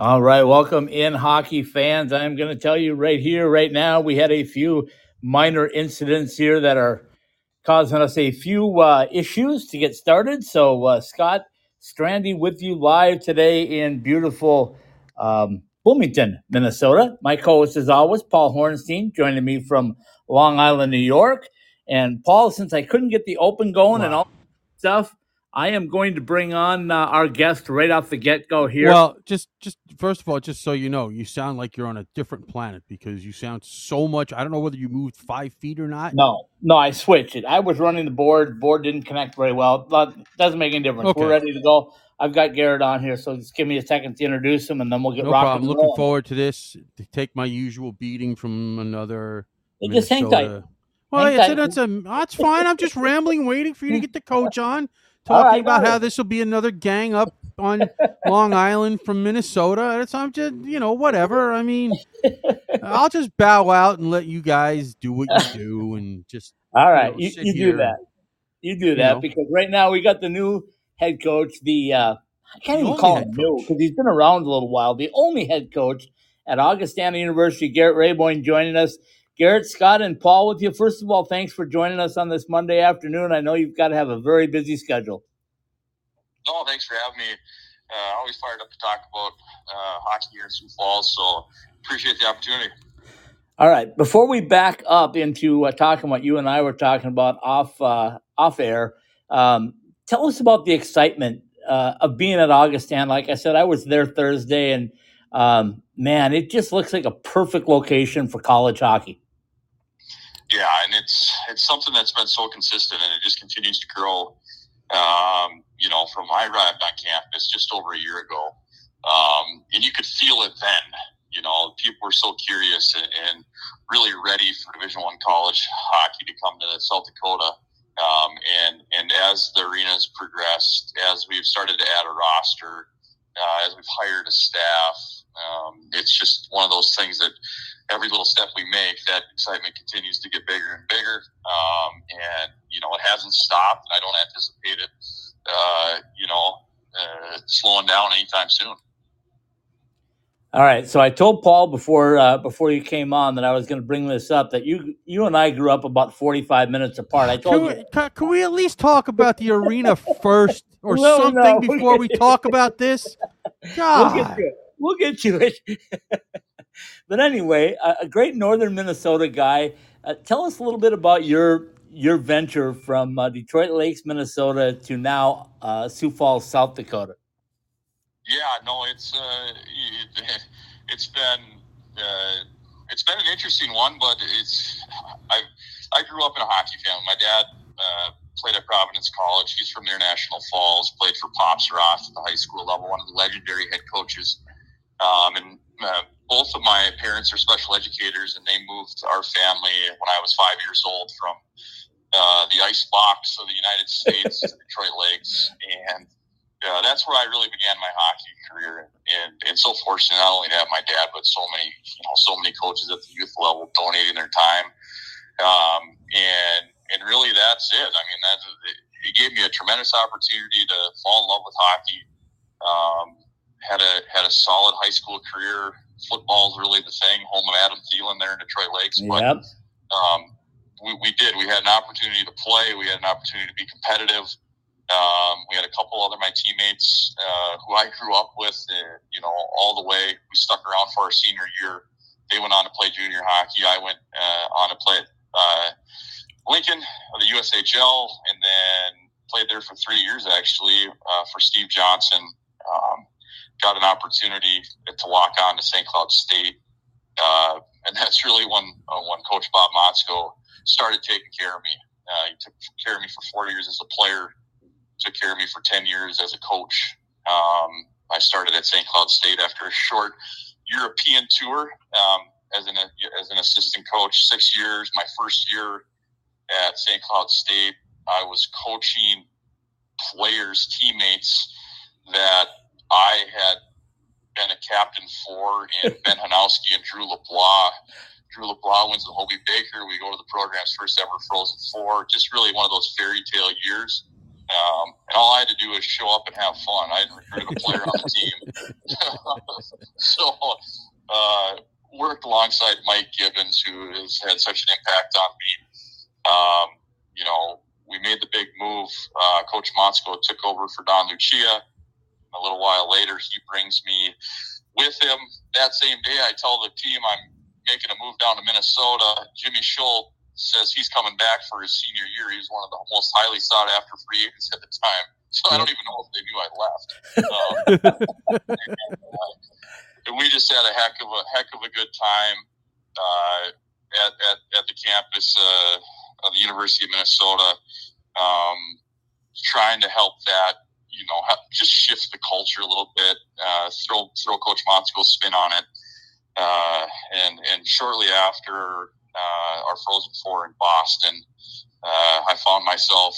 All right, welcome in, hockey fans. I'm going to tell you right here, right now, we had a few minor incidents here that are causing us a few uh, issues to get started. So, uh, Scott Strandy with you live today in beautiful um, Bloomington, Minnesota. My co host, as always, Paul Hornstein, joining me from Long Island, New York. And, Paul, since I couldn't get the open going wow. and all stuff, I am going to bring on uh, our guest right off the get go here. Well, just just first of all, just so you know, you sound like you're on a different planet because you sound so much. I don't know whether you moved five feet or not. No, no, I switched it. I was running the board. Board didn't connect very well. But doesn't make any difference. Okay. We're ready to go. I've got Garrett on here, so just give me a second to introduce him, and then we'll get no rocking. I'm looking forward to this. To take my usual beating from another. Hey, just hang tight. Well, hang it's, tight. It's, a, that's fine. I'm just rambling, waiting for you to get the coach on talking right, about how this will be another gang up on Long Island from Minnesota. It's I'm just you know whatever. I mean, I'll just bow out and let you guys do what you do and just all right. You, know, you, you do that. You do that you know. because right now we got the new head coach. The uh, I can't the even call him new because he's been around a little while. The only head coach at Augustana University, Garrett Raboin, joining us. Garrett, Scott, and Paul with you. First of all, thanks for joining us on this Monday afternoon. I know you've got to have a very busy schedule. No, thanks for having me. Uh, always fired up to talk about uh, hockey here in Sioux Falls, so appreciate the opportunity. All right, before we back up into uh, talking what you and I were talking about off uh, off air, um, tell us about the excitement uh, of being at Augustan. Like I said, I was there Thursday, and um, man, it just looks like a perfect location for college hockey. Yeah, and it's it's something that's been so consistent, and it just continues to grow. Um, you know, from I arrived on campus just over a year ago, um, and you could feel it then. You know, people were so curious and, and really ready for Division One college hockey to come to South Dakota. Um, and and as the arena's progressed, as we've started to add a roster, uh, as we've hired a staff, um, it's just one of those things that every little step we make, that excitement continues to get bigger and bigger. Um, and, you know, it hasn't stopped. And I don't anticipate it, uh, you know, uh, slowing down anytime soon. All right, so I told Paul before uh, before you came on that I was going to bring this up that you you and I grew up about forty five minutes apart. I told can we, you. Can, can, we at least talk about the arena first or no, something no, before we talk about this? God. We'll get to it. We'll get to it. but anyway, a, a, great northern Minnesota guy. Uh, tell us a little bit about your your venture from uh, Detroit Lakes, Minnesota, to now uh, Sioux Falls, South Dakota. Yeah, no, it's uh, it, has been uh, it's been an interesting one, but it's I I grew up in a hockey family. My dad uh, played at Providence College. He's from near International Falls. Played for Pops Roth at the high school level, one of the legendary head coaches. Um, and both of my parents are special educators, and they moved our family when I was five years old from uh, the ice box of the United States to Detroit Lakes, and uh, that's where I really began my hockey career. And, and so fortunate not only to have my dad, but so many you know so many coaches at the youth level donating their time, um, and and really that's it. I mean that it gave me a tremendous opportunity to fall in love with hockey. Um, had a had a solid high school career. Football is really the thing. Home of Adam Thielen there in Detroit Lakes. But yep. um, we, we did. We had an opportunity to play. We had an opportunity to be competitive. Um, we had a couple other my teammates uh, who I grew up with. Uh, you know, all the way. We stuck around for our senior year. They went on to play junior hockey. I went uh, on to play uh, Lincoln, or the USHL, and then played there for three years actually uh, for Steve Johnson. Um, got an opportunity to walk on to St. Cloud State. Uh, and that's really when, uh, when Coach Bob Motzko started taking care of me. Uh, he took care of me for four years as a player, took care of me for 10 years as a coach. Um, I started at St. Cloud State after a short European tour um, as, an, as an assistant coach, six years. My first year at St. Cloud State, I was coaching players, teammates that I had been a captain for in Ben Hanowski and Drew LeBlanc. Drew LeBlanc wins the Hobey Baker. We go to the program's first ever Frozen Four. Just really one of those fairy tale years. Um, and all I had to do was show up and have fun. I hadn't recruited a player on the team. so, uh, worked alongside Mike Gibbons, who has had such an impact on me. Um, you know, we made the big move. Uh, Coach Motzko took over for Don Lucia. A little while later, he brings me with him. That same day, I tell the team I'm making a move down to Minnesota. Jimmy Schuldt says he's coming back for his senior year. He was one of the most highly sought after free agents at the time. So I don't even know if they knew I left. Um, and, uh, and, we just had a heck of a heck of a good time uh, at, at, at the campus uh, of the University of Minnesota, um, trying to help that you know just shift the culture a little bit, uh, throw throw Coach Motzko's spin on it. Uh, and and shortly after uh, our Frozen Four in Boston, uh, I found myself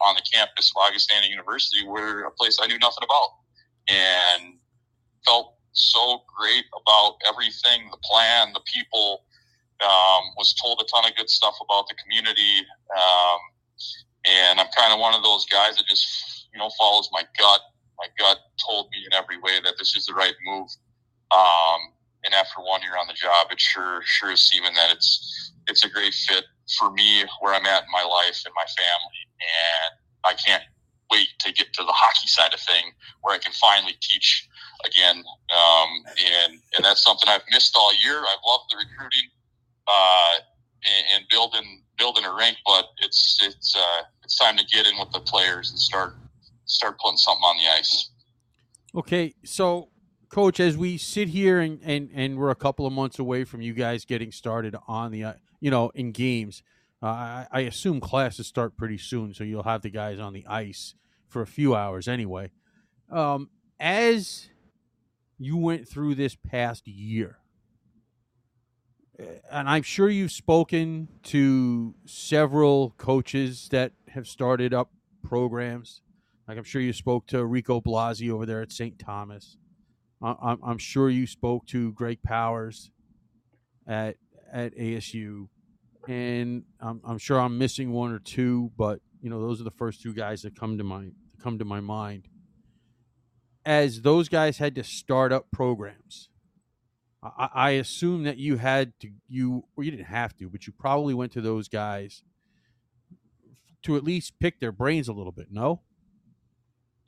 on the campus of Augustana University, where a place I knew nothing about, and felt so great about everything, the plan, the people. Um, was told a ton of good stuff about the community, um, and I'm kind of one of those guys that just you know follows my gut. My gut told me in every way that this is the right move. Um, and after one year on the job, it sure sure is seeming that it's it's a great fit for me where I'm at in my life and my family, and I can't wait to get to the hockey side of thing where I can finally teach again. Um, and and that's something I've missed all year. I've loved the recruiting uh, and, and, building building a rink, but it's it's uh, it's time to get in with the players and start start putting something on the ice. Okay, so coach, as we sit here and, and, and we're a couple of months away from you guys getting started on the, uh, you know, in games, uh, I, I, assume classes start pretty soon, so you'll have the guys on the ice for a few hours anyway. Um, as you went through this past year, and I'm sure you've spoken to several coaches that have started up programs. Like I'm sure you spoke to Rico Blasi over there at St. Thomas. I'm, I'm sure you spoke to Greg Powers at at ASU, and I'm, I'm sure I'm missing one or two, but you know those are the first two guys that come to my come to my mind. As those guys had to start up programs, I, I assume that you had to you or you didn't have to, but you probably went to those guys to at least pick their brains a little bit. No.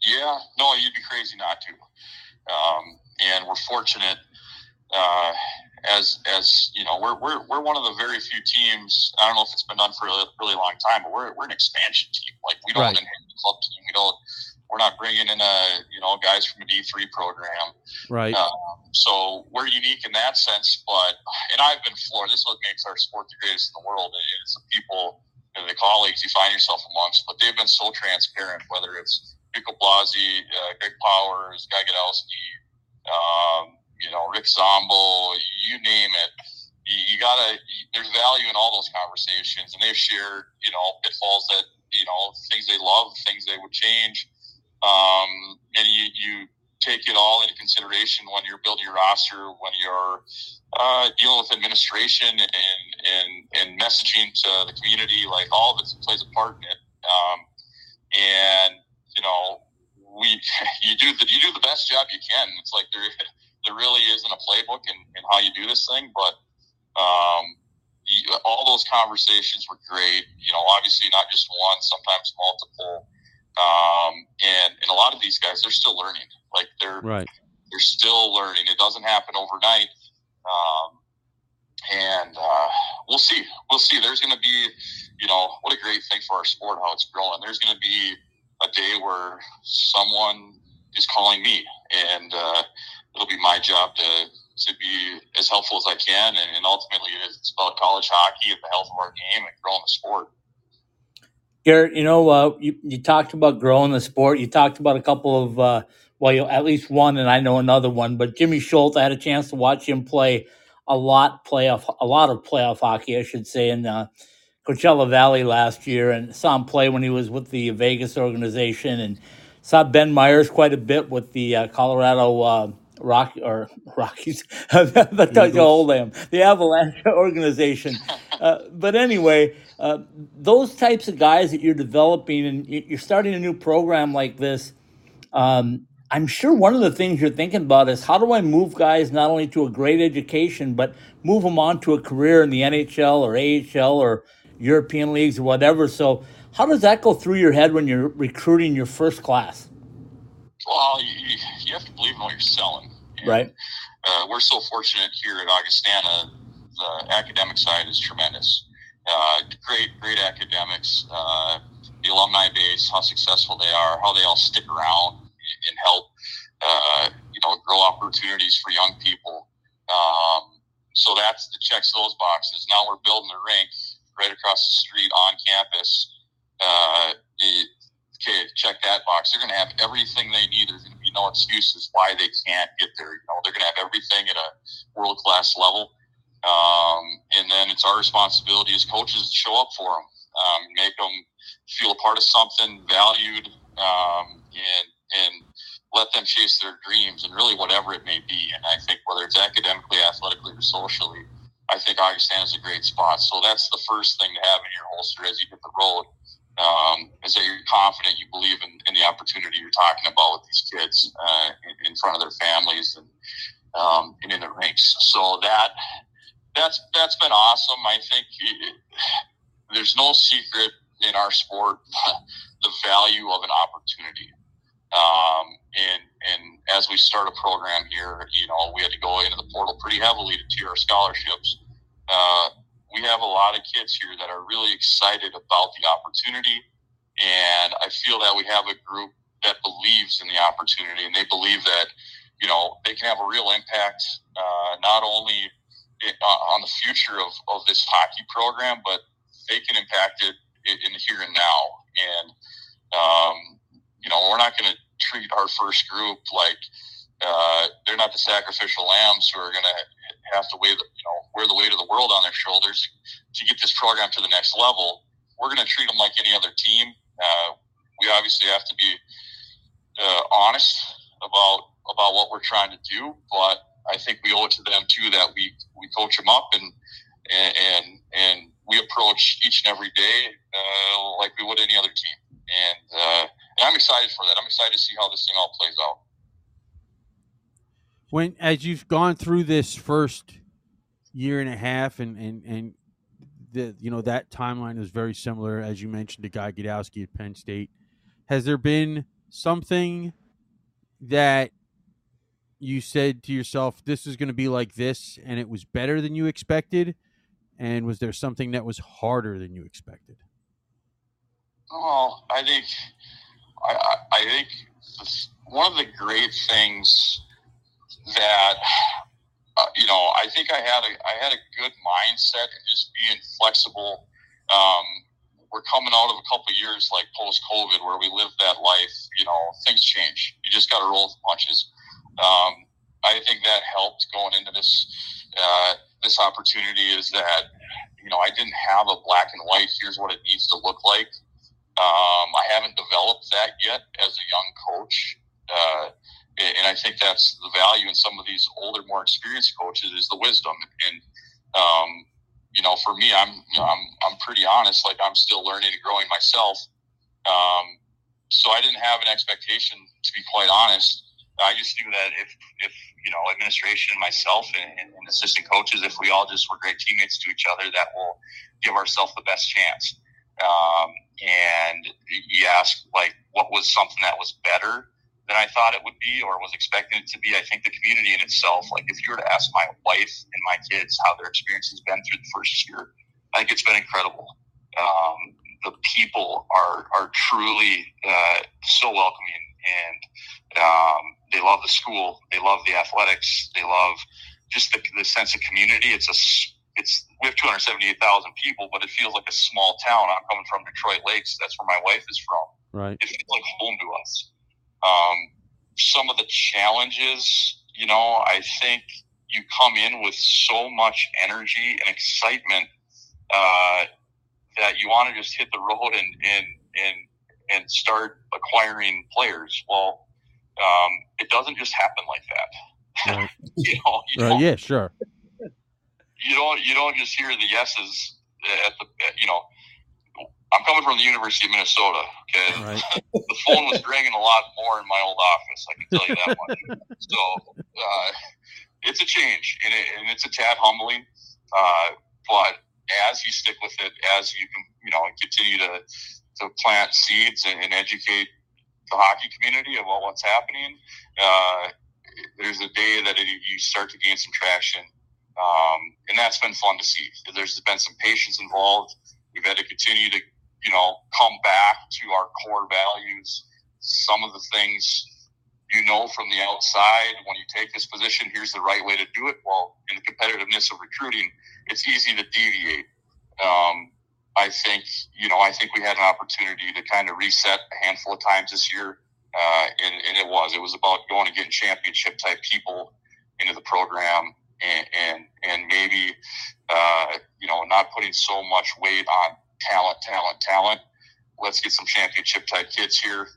Yeah, no, you'd be crazy not to. Um, and we're fortunate uh, as as you know we're, we're we're one of the very few teams. I don't know if it's been done for a really long time, but we're we're an expansion team. Like we don't right. inherit the club team. We don't. We're not bringing in a you know guys from a D three program. Right. Um, so we're unique in that sense. But and I've been floored. This is what makes our sport the greatest in the world. It's the people and the colleagues you find yourself amongst. But they've been so transparent. Whether it's Rico Blasi, uh, Greg Powers, Guy Gadowsky, um, you know, Rick Zombo, you name it. You, you, gotta. There's value in all those conversations, and they've shared, you know, pitfalls that you know, things they love, things they would change, um, and you you take it all into consideration when you're building your roster, when you're uh, dealing with administration and, and and messaging to the community. Like all of it plays a part in it. Um, and you know, we you do the you do the best job you can. It's like there there really isn't a playbook in, in how you do this thing, but um, you, all those conversations were great. You know, obviously not just one, sometimes multiple. Um, and and a lot of these guys, they're still learning. Like they're right. They're still learning. It doesn't happen overnight. Um, and uh, we'll see. We'll see. There's going to be, you know, what a great thing for our sport, how it's growing. There's going to be a day where someone is calling me, and uh, it'll be my job to to be as helpful as I can. And, and ultimately, it's about college hockey and the health of our game and growing the sport. Garrett, you know, uh, you, you talked about growing the sport. You talked about a couple of, uh, well, you, at least one, and I know another one. But Jimmy Schuldt, I had a chance to watch him play a lot playoff, a lot of playoff hockey, I should say, in uh, Coachella Valley last year and saw him play when he was with the Vegas organization and saw Ben Meyers quite a bit with the uh, Colorado uh, Rock or Rockies, the old them, the Avalanche organization. uh, but anyway, uh, those types of guys that you're developing and you're starting a new program like this, um, I'm sure one of the things you're thinking about is how do I move guys not only to a great education, but move them on to a career in the NHL or AHL or European leagues or whatever. So, how does that go through your head when you're recruiting your first class? Well, you, you have to believe in what you're selling. And, right. Uh, we're so fortunate here at Augustana. The academic side is tremendous. Uh, great, great academics. Uh, the alumni base, how successful they are, how they all stick around and help, uh, you know, grow opportunities for young people. Um, so that's the checks those boxes. Now we're building the rink right across the street on campus. Uh, it, okay, check that box. They're going to have everything they need. There's going to be no excuses why they can't get there. You know, they're going to have everything at a world class level. Um, and then it's our responsibility as coaches to show up for them, um, make them feel a part of something, valued, um, and and let them chase their dreams and really whatever it may be. And I think whether it's academically, athletically, or socially, I think Augustana is a great spot. So that's the first thing to have in your holster as you hit the road. Um, is that you're confident, you believe in, in, the opportunity you're talking about with these kids uh, in, in, front of their families and um, and in the rinks. So that that's that's been awesome. I think it, there's no secret in our sport the value of an opportunity. Um, and and as we start a program here, you know, we had to go into the portal pretty heavily to tier our scholarships. Uh, we have a lot of kids here that are really excited about the opportunity, and I feel that we have a group that believes in the opportunity, and they believe that you know they can have a real impact uh, not only uh, on the future of, of this hockey program, but they can impact it in the here and now. And um, you know, we're not going to treat our first group like uh, they're not the sacrificial lambs who are going to have to weigh the, you know, wear the weight of the world on their shoulders to get this program to the next level. We're going to treat them like any other team. Uh, we obviously have to be uh, honest about about what we're trying to do, but I think we owe it to them too that we we coach them up and and and we approach each and every day uh, like we would any other team. And uh, and I'm excited for that. I'm excited to see how this thing all plays out. When as you've gone through this first year and a half, and and and the you know that timeline is very similar as you mentioned to Guy Gadowsky at Penn State. Has there been something that you said to yourself, "This is going to be like this," and it was better than you expected? And was there something that was harder than you expected? Oh, I think I, I think one of the great things that uh, you know, I think I had a I had a good mindset and just being flexible. Um, we're coming out of a couple of years like post COVID where we lived that life. You know, things change. You just got to roll with punches. Um, I think that helped going into this uh, this opportunity is that you know I didn't have a black and white. Here's what it needs to look like. Um, I haven't developed that yet as a young coach. Uh, and I think that's the value in some of these older, more experienced coaches is the wisdom. And, um, you know, for me, I'm, you know, I'm, I'm pretty honest. Like I'm still learning and growing myself. Um, so I didn't have an expectation to be quite honest. I just knew that if, if, you know, administration myself and, and, and assistant coaches, if we all just were great teammates to each other, that will give ourselves the best chance. Um, and he asked like what was something that was better than I thought it would be or was expecting it to be. I think the community in itself, like if you were to ask my wife and my kids how their experience has been through the first year, I think it's been incredible. Um, the people are are truly uh, so welcoming and um, they love the school, they love the athletics, they love just the, the sense of community. It's a it's we have 278,000 people, but it feels like a small town. I'm coming from Detroit Lakes. That's where my wife is from. Right. It feels like home to us. Um, some of the challenges, you know, I think you come in with so much energy and excitement uh, that you want to just hit the road and and and and start acquiring players. Well, um, it doesn't just happen like that. Right. you know, you uh, yeah, sure you don't you don't just hear the yeses at the you know I'm coming from the University of Minnesota. Okay, right. the phone was ringing a lot more in my old office. I can tell you that much. so uh, it's a change, and, it, and, it's a tad humbling. Uh, but as you stick with it, as you can, you know, continue to to plant seeds and, and educate the hockey community about what's happening, uh, there's a day that it, you start to gain some traction, um, and that's been fun to see. There's been some patience involved. We've had to continue to you know, come back to our core values. Some of the things you know from the outside when you take this position, here's the right way to do it. Well, in the competitiveness of recruiting, it's easy to deviate. Um, I think, you know, I think we had an opportunity to kind of reset a handful of times this year. Uh, and, and, it was, it was about going and getting championship type people into the program and, and, and maybe, uh, you know, not putting so much weight on talent, talent, talent. Let's get some championship type kids here.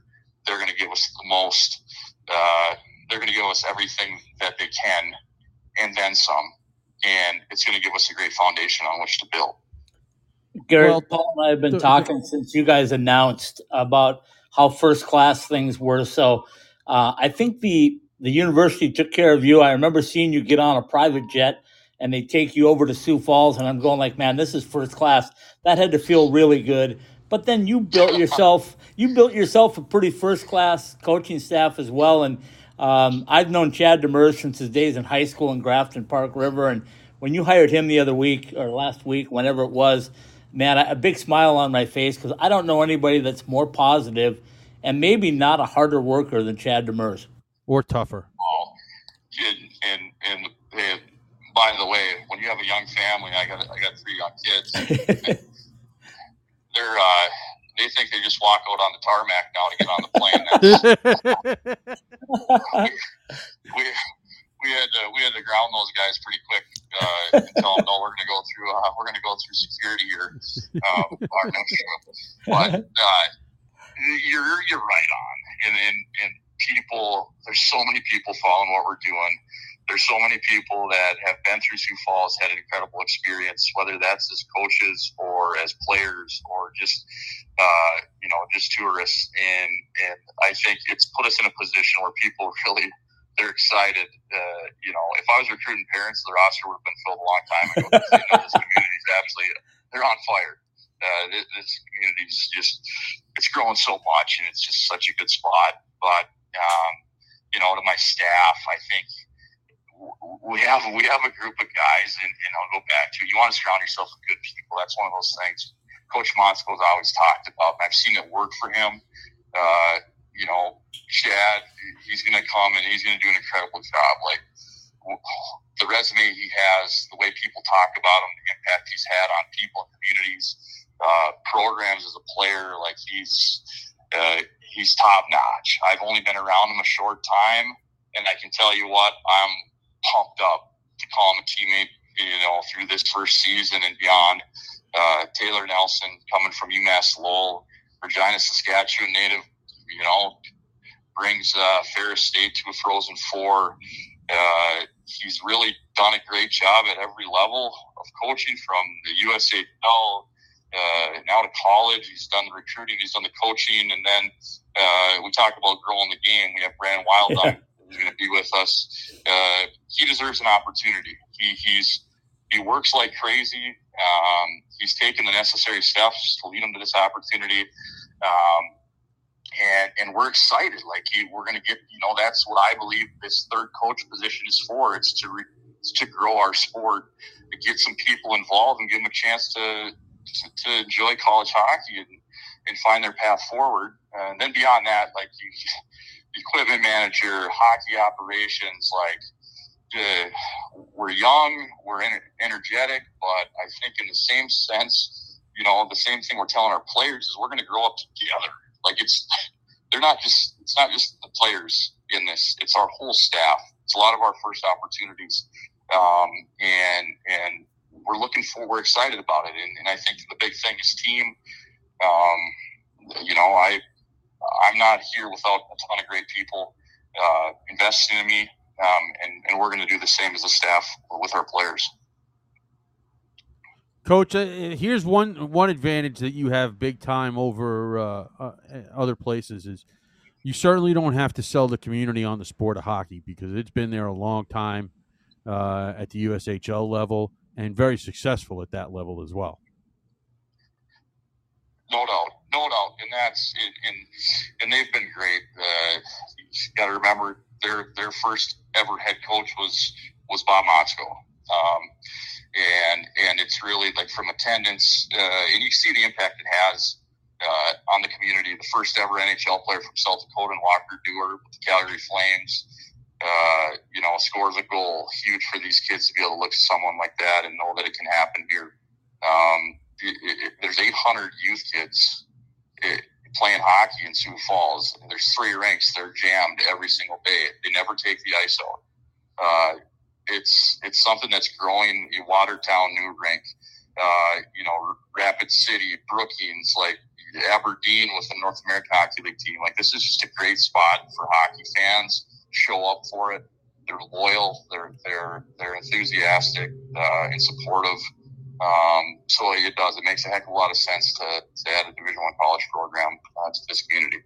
They're going to give us the most. Uh, they're going to give us everything that they can, and then some. And it's going to give us a great foundation on which to build. Garrett, well, Paul and I have been the, talking the, since you guys announced about how first class things were. So uh, I think the the university took care of you. I remember seeing you get on a private jet and they take you over to Sioux Falls, and I'm going like, man, this is first class. That had to feel really good. But then you built yourself, you built yourself a pretty first class coaching staff as well. And um, I've known Chad Demers since his days in high school in Grafton Park River, and when you hired him the other week or last week, whenever it was, man, a big smile on my face because I don't know anybody that's more positive and maybe not a harder worker than Chad Demers. Or tougher. Oh, and, and, and by the way, when you have a young family, I got I got three young kids. they're uh, they think they just walk out on the tarmac now to get on the plane. we, we had to, we had to ground those guys pretty quick uh, and tell them, no, we're going to go through uh, we're going to go through security here. Um, but uh, you're you're right on, and, and and people, there's so many people following what we're doing there's so many people that have been through Sioux Falls, had an incredible experience, whether that's as coaches or as players or just, uh, you know, just tourists. And, and I think it's put us in a position where people really, they're excited. Uh, you know, if I was recruiting parents, the roster would have been filled a long time ago. they know this community is absolutely, they're on fire. Uh, this, this community is just, it's growing so much and it's just such a good spot. But, um, you know, to my staff, I think, we have we have a group of guys, and, and I'll go back to you want to surround yourself with good people. That's one of those things Coach Motzko's always talked about. and I've seen it work for him. Uh, you know, Chad, he's going to come and he's going to do an incredible job. Like the resume he has, the way people talk about him, the impact he's had on people and communities, uh, programs as a player, like he's uh, he's top notch. I've only been around him a short time, and I can tell you what, I'm pumped up to call him a teammate, you know, through this first season and beyond. Uh, Taylor Nelson coming from UMass Lowell, Regina, Saskatchewan native, you know, brings uh, Ferris State to a Frozen Four. Uh, he's really done a great job at every level of coaching from the USHL uh, now to college. He's done the recruiting, he's done the coaching, and then uh, we talk about girl growing the game. We have Brand Wild He's going to be with us. Uh, he deserves an opportunity. He, he's he works like crazy. Um, he's taken the necessary steps to lead him to this opportunity. Um, and, and we're excited. Like he, we're going to get, you know, that's what I believe this third coach position is for. It's to re, it's to grow our sport, to get some people involved and give them a chance to to, to enjoy college hockey and, and find their path forward. Uh, and then beyond that, like you, equipment manager, hockey operations, like we're young, we're energetic, but I think in the same sense, you know, the same thing we're telling our players is we're going to grow up together. Like it's, they're not just, it's not just the players in this, it's our whole staff. It's a lot of our first opportunities. Um, and, and we're looking for, we're excited about it. And, and I think the big thing is team. Um, you know, I, I'm not here without a ton of great people uh, investing in me, um, and, and we're going to do the same as a staff with our players. Coach, uh, here's one one advantage that you have big time over uh, uh, other places is you certainly don't have to sell the community on the sport of hockey because it's been there a long time uh, at the USHL level and very successful at that level as well. No doubt, no doubt, and that's and and they've been great. Uh, got to remember their their first ever head coach was was Bob Motzko. Um, and and it's really like from attendance, uh, and you see the impact it has uh, on the community. The first ever NHL player from South Dakota, and Walker Duehr with the Calgary Flames, uh, you know, scores a goal. Huge for these kids to be able to look to someone like that and know that it can happen here. Um, it, there's 800 youth kids eh, playing hockey in Sioux Falls. There's three rinks. They're jammed every single day. They never take the ice out. Uh, it's it's something that's growing in Watertown, New Rink, uh, you know, Rapid City, Brookings, like Aberdeen with the North American Hockey League team. Like this is just a great spot for hockey fans. Show up for it. They're loyal. They're they're they're enthusiastic uh, and supportive. Um, so it does. It makes a heck of a lot of sense to, to add a Division One college program uh, to this community.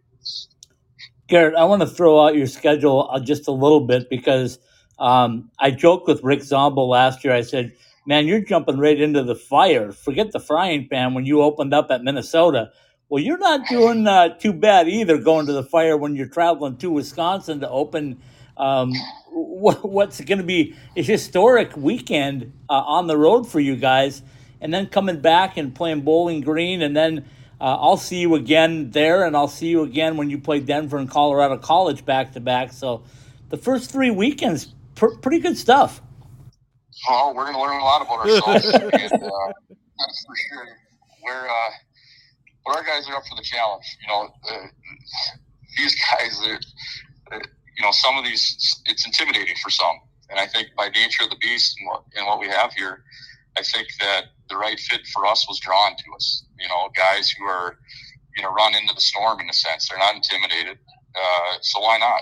Garrett, I want to throw out your schedule uh, just a little bit because um, I joked with Rick Zombo last year. I said, "Man, you're jumping right into the fire. Forget the frying pan when you opened up at Minnesota." Well, you're not doing uh, too bad either, going to the fire when you're traveling to Wisconsin to open um, what, what's going to be a historic weekend uh, on the road for you guys, and then coming back and playing Bowling Green, and then uh, I'll see you again there, and I'll see you again when you play Denver and Colorado College back to back. So, the first three weekends pr- pretty good stuff. Well, we're going to learn a lot about ourselves, and uh, that's for sure. We're, uh, but our guys are up for the challenge. You know, uh, these guys, are, you know, some of these, it's intimidating for some. And I think by nature of the beast and what, and what we have here, I think that the right fit for us was drawn to us. You know, guys who are, you know, run into the storm in a sense. They're not intimidated. Uh, so why not?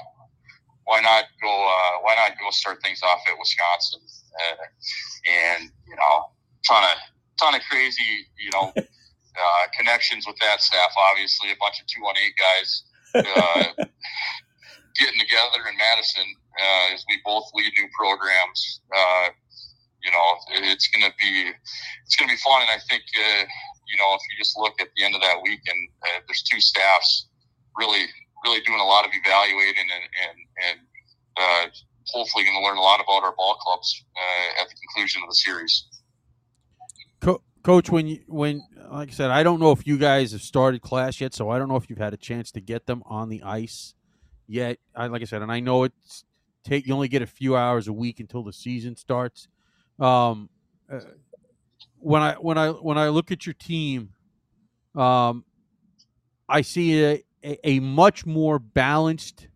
why not go? Uh, why not go start things off at Wisconsin? Uh, and you know, ton of ton of crazy, you know, uh, connections with that staff. Obviously, a bunch of two one eight guys uh, getting together in Madison uh, as we both lead new programs. Uh, you know, it's going to be it's going to be fun, and I think you know if you just look at the end of that week weekend, there's two staffs really really doing a lot of evaluating and and, and uh, hopefully going to learn a lot about our ball clubs uh, at the conclusion of the series. Co- Coach, when you when like I said, I don't know if you guys have started class yet, so I don't know if you've had a chance to get them on the ice yet. I, like I said, and I know it's take you only get a few hours a week until the season starts. Um, uh, when I when I when I look at your team, um, I see a, a, a much more balanced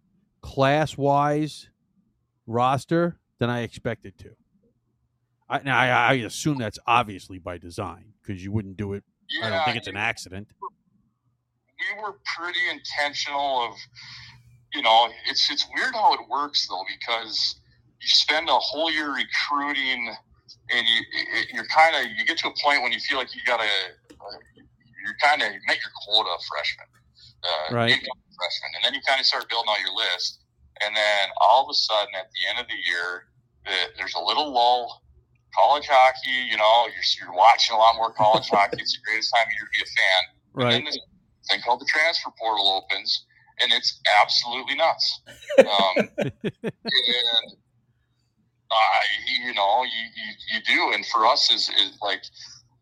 class wise roster than I expected to. I, now, I, I assume that's obviously by design because you wouldn't do it. Yeah, I don't think it's an accident. We were pretty intentional of, you know, it's it's weird how it works though because you spend a whole year recruiting and you you're kind of you get to a point when you feel like you gotta uh, you're kind of make your quota of freshmen uh, right. freshman, and then you kind of start building out your list, and then all of a sudden at the end of the year, the, there's a little lull. College hockey, you know, you're, you're watching a lot more college hockey. It's the greatest time of year to be a fan. Right. And then this thing called the transfer portal opens, and it's absolutely nuts. Um, and uh, you know, you, you, you do, and for us is is like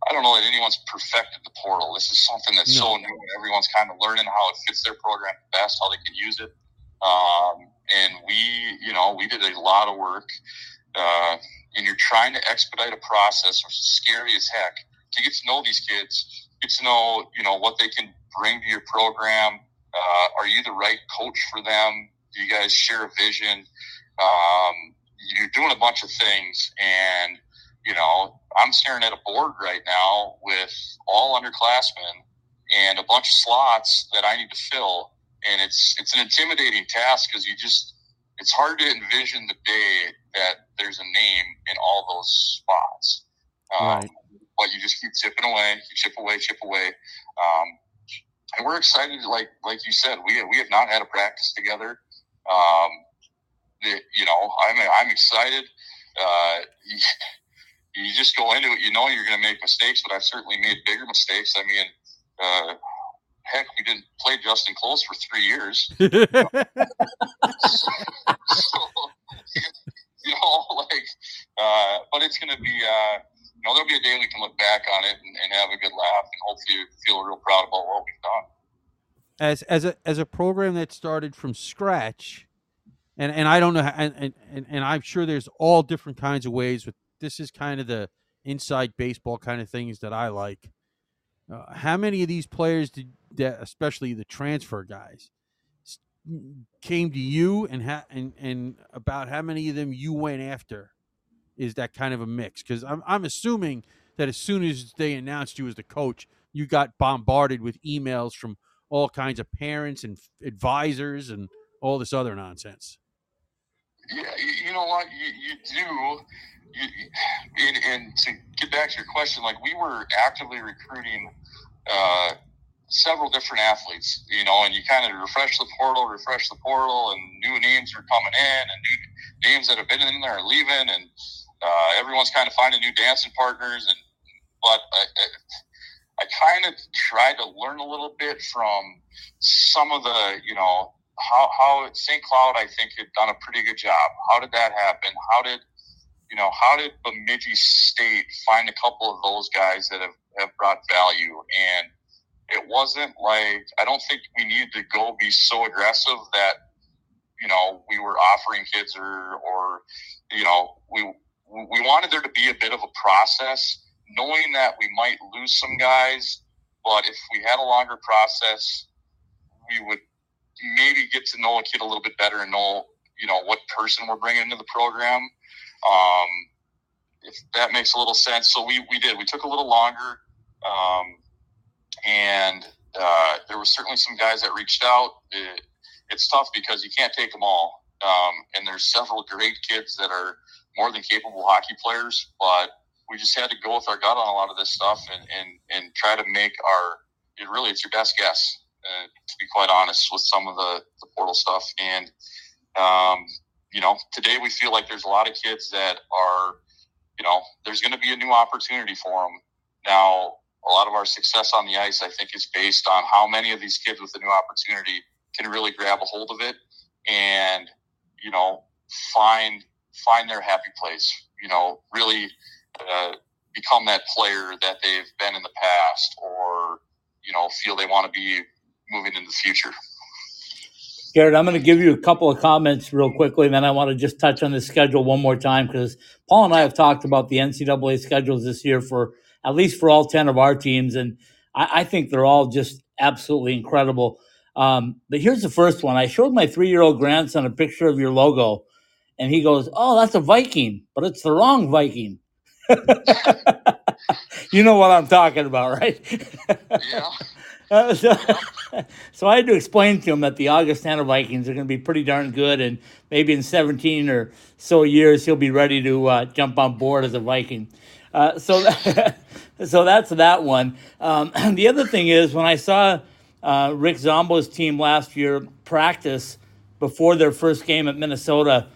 I don't know that anyone's perfected the portal. This is something that's no. so new. Everyone's kind of learning how it fits their program best, how they can use it. Um, and we, you know, we did a lot of work. Uh, and you're trying to expedite a process, which is scary as heck, to get to know these kids, get to know, you know, what they can bring to your program. Uh, are you the right coach for them? Do you guys share a vision? Um, you're doing a bunch of things, and you know, I'm staring at a board right now with all underclassmen and a bunch of slots that I need to fill. And it's it's an intimidating task because you just it's hard to envision the day that there's a name in all those spots. Um, right. But you just keep chipping away, chip away, chip away. Um, and we're excited, like like you said, we we have not had a practice together. Um, the, you know, I'm I'm excited. Uh, you, you, just go into it, you know, you're going to make mistakes, but I've certainly made bigger mistakes. I mean, uh, heck, we didn't play Justin Kloos for three years. so, so, you know, like, uh, but it's going to be, uh, know, there'll be a day we can look back on it and, and have a good laugh and hopefully feel real proud about what we've done. As as a as a program that started from scratch, and and I don't know, and, and and I'm sure there's all different kinds of ways. But this is kind of the inside baseball kind of things that I like. Uh, how many of these players did that, especially the transfer guys, came to you and ha- and and about how many of them you went after? Is that kind of a mix? Because I'm I'm assuming that as soon as they announced you as the coach, you got bombarded with emails from all kinds of parents and advisors and all this other nonsense. Yeah, you know what? You, you do. You, and, and, to get back to your question, like we were actively recruiting uh, several different athletes, you know, and you kind of refresh the portal, refresh the portal, and new names are coming in, and new names that have been in there are leaving, and uh, everyone's kind of finding new dancing partners. And but I, I kind of tried to learn a little bit from some of the, you know, how how St. Cloud I think had done a pretty good job. How did that happen? How did you know how did Bemidji State find a couple of those guys that have, have brought value? And it wasn't like I don't think we needed to go be so aggressive that you know we were offering kids or or you know we we wanted there to be a bit of a process, knowing that we might lose some guys, but if we had a longer process, we would maybe get to know a kid a little bit better and know, you know, what person we're bringing into the program. Um, if that makes a little sense. So we, we did, we took a little longer. Um, and, uh, there were certainly some guys that reached out. It, it's tough because you can't take them all. Um, and there's several great kids that are more than capable hockey players, but we just had to go with our gut on a lot of this stuff and, and, and try to make our, it really, it's your best guess uh, to be quite honest, with some of the, the portal stuff. And, um, you know, today we feel like there's a lot of kids that are, you know, there's going to be a new opportunity for them. Now, a lot of our success on the ice, I think, is based on how many of these kids with a new opportunity can really grab a hold of it and, you know, find find their happy place. You know, really uh, become that player that they've been in the past, or you know, feel they want to be moving in the future. Garrett, I'm going to give you a couple of comments real quickly, and then I want to just touch on the schedule one more time because Paul and I have talked about the NCAA schedules this year for at least for all 10 of our teams, and I, I think they're all just absolutely incredible. Um, but here's the first one. I showed my three year old grandson a picture of your logo, and he goes, Oh, that's a Viking, but it's the wrong Viking. you know what I'm talking about, right? yeah. Uh, so, so I had to explain to him that the Augustana Vikings are going to be pretty darn good, and maybe in 17 or so years he'll be ready to uh, jump on board as a Viking. Uh, so, so that's that one. Um, the other thing is when I saw uh, Rick Zombo's team last year practice before their first game at Minnesota,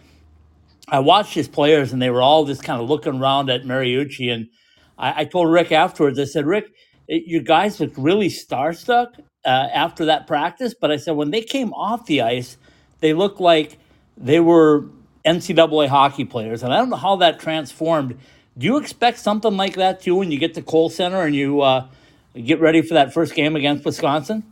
I watched his players and they were all just kind of looking around at Mariucci, and I, I told Rick afterwards. I said, Rick it, you guys looked really starstruck uh, after that practice. But I said when they came off the ice, they looked like they were NCAA hockey players, and I don't know how that transformed. Do you expect something like that too when you get to Kohl Center and you uh, get ready for that first game against Wisconsin?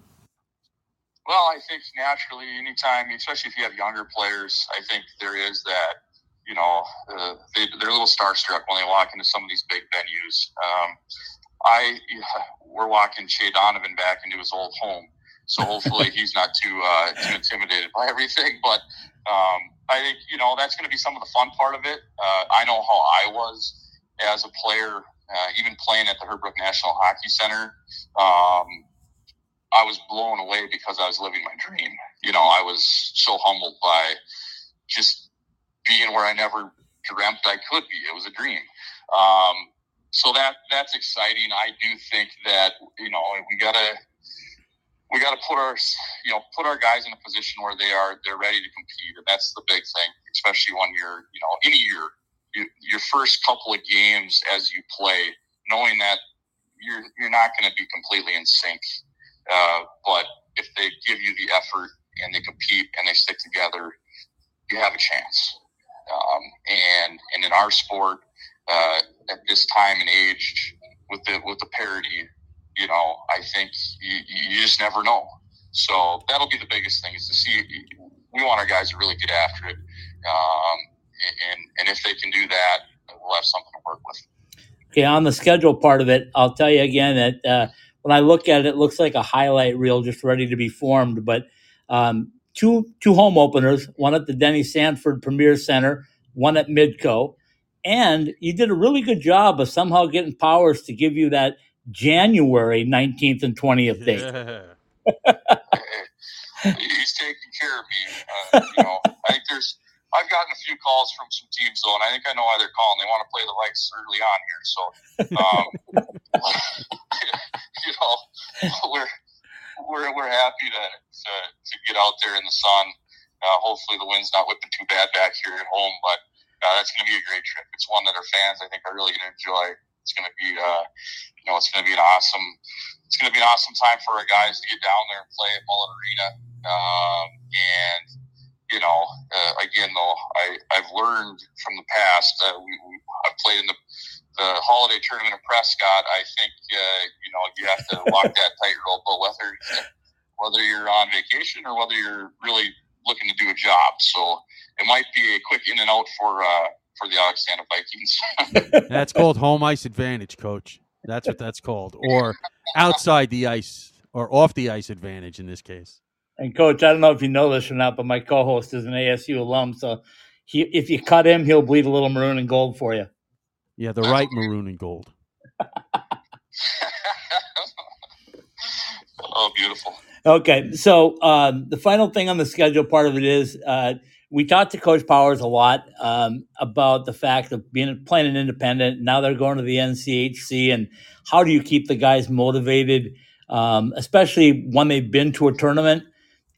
Well, I think naturally, anytime, especially if you have younger players, I think there is that. You know, uh, they, they're a little starstruck when they walk into some of these big venues. Um, I we're walking Shay Donovan back into his old home, so hopefully he's not too uh, too intimidated by everything. But um, I think you know that's going to be some of the fun part of it. Uh, I know how I was as a player, uh, even playing at the Herb Brooks National Hockey Center. Um, I was blown away because I was living my dream. You know, I was so humbled by just being where I never dreamt I could be. It was a dream. Um, so that that's exciting. I do think that you know we gotta we gotta put our you know put our guys in a position where they are they're ready to compete, and that's the big thing, especially when you're you know any year you, your first couple of games as you play, knowing that you're you're not going to be completely in sync, uh, but if they give you the effort and they compete and they stick together, you have a chance. Um, and and in our sport, uh, at this time and age, with the with the parity, you know, I think you, you just never know. So that'll be the biggest thing is to see. We want our guys to really get after it, um, and and if they can do that, we'll have something to work with. Okay, on the schedule part of it, I'll tell you again that uh, when I look at it, it looks like a highlight reel just ready to be formed. But um, two two home openers, one at the Denny Sanford Premier Center, one at Midco, and you did a really good job of somehow getting Powers to give you that January nineteenth and twentieth date. Yeah. He's taking care of me. Uh, you know, I think there's. I've gotten a few calls from some teams though, and I think I know why they're calling. They want to play the lights early on here, so um, you know, we're we're we're happy to, to to get out there in the sun. Uh, hopefully, the wind's not whipping too bad back here at home, but uh, that's going to be a great trip. It's one that our fans, I think, are really going to enjoy. It's going to be, uh, you know, it's going to be an awesome. It's going to be an awesome time for our guys to get down there and play at Mullet Arena. Um, and you know, uh, again, though, I I've learned from the past. Uh, we, we I've played in the the holiday tournament in Prescott, I think uh, you know you have to walk that tightrope. But whether whether you're on vacation or whether you're really looking to do a job, so it might be a quick in and out for uh, for the Augustana Vikings. That's called home ice advantage, coach. That's what that's called, or outside the ice or off the ice advantage in this case. And coach, I don't know if you know this or not, but my co-host is an ASU alum, so he if you cut him, he'll bleed a little maroon and gold for you. Yeah, the right maroon and gold. oh, beautiful. Okay, so um, the final thing on the schedule part of it is uh, we talked to Coach Powers a lot um, about the fact of being playing an independent. Now they're going to the NCHC, and how do you keep the guys motivated, um, especially when they've been to a tournament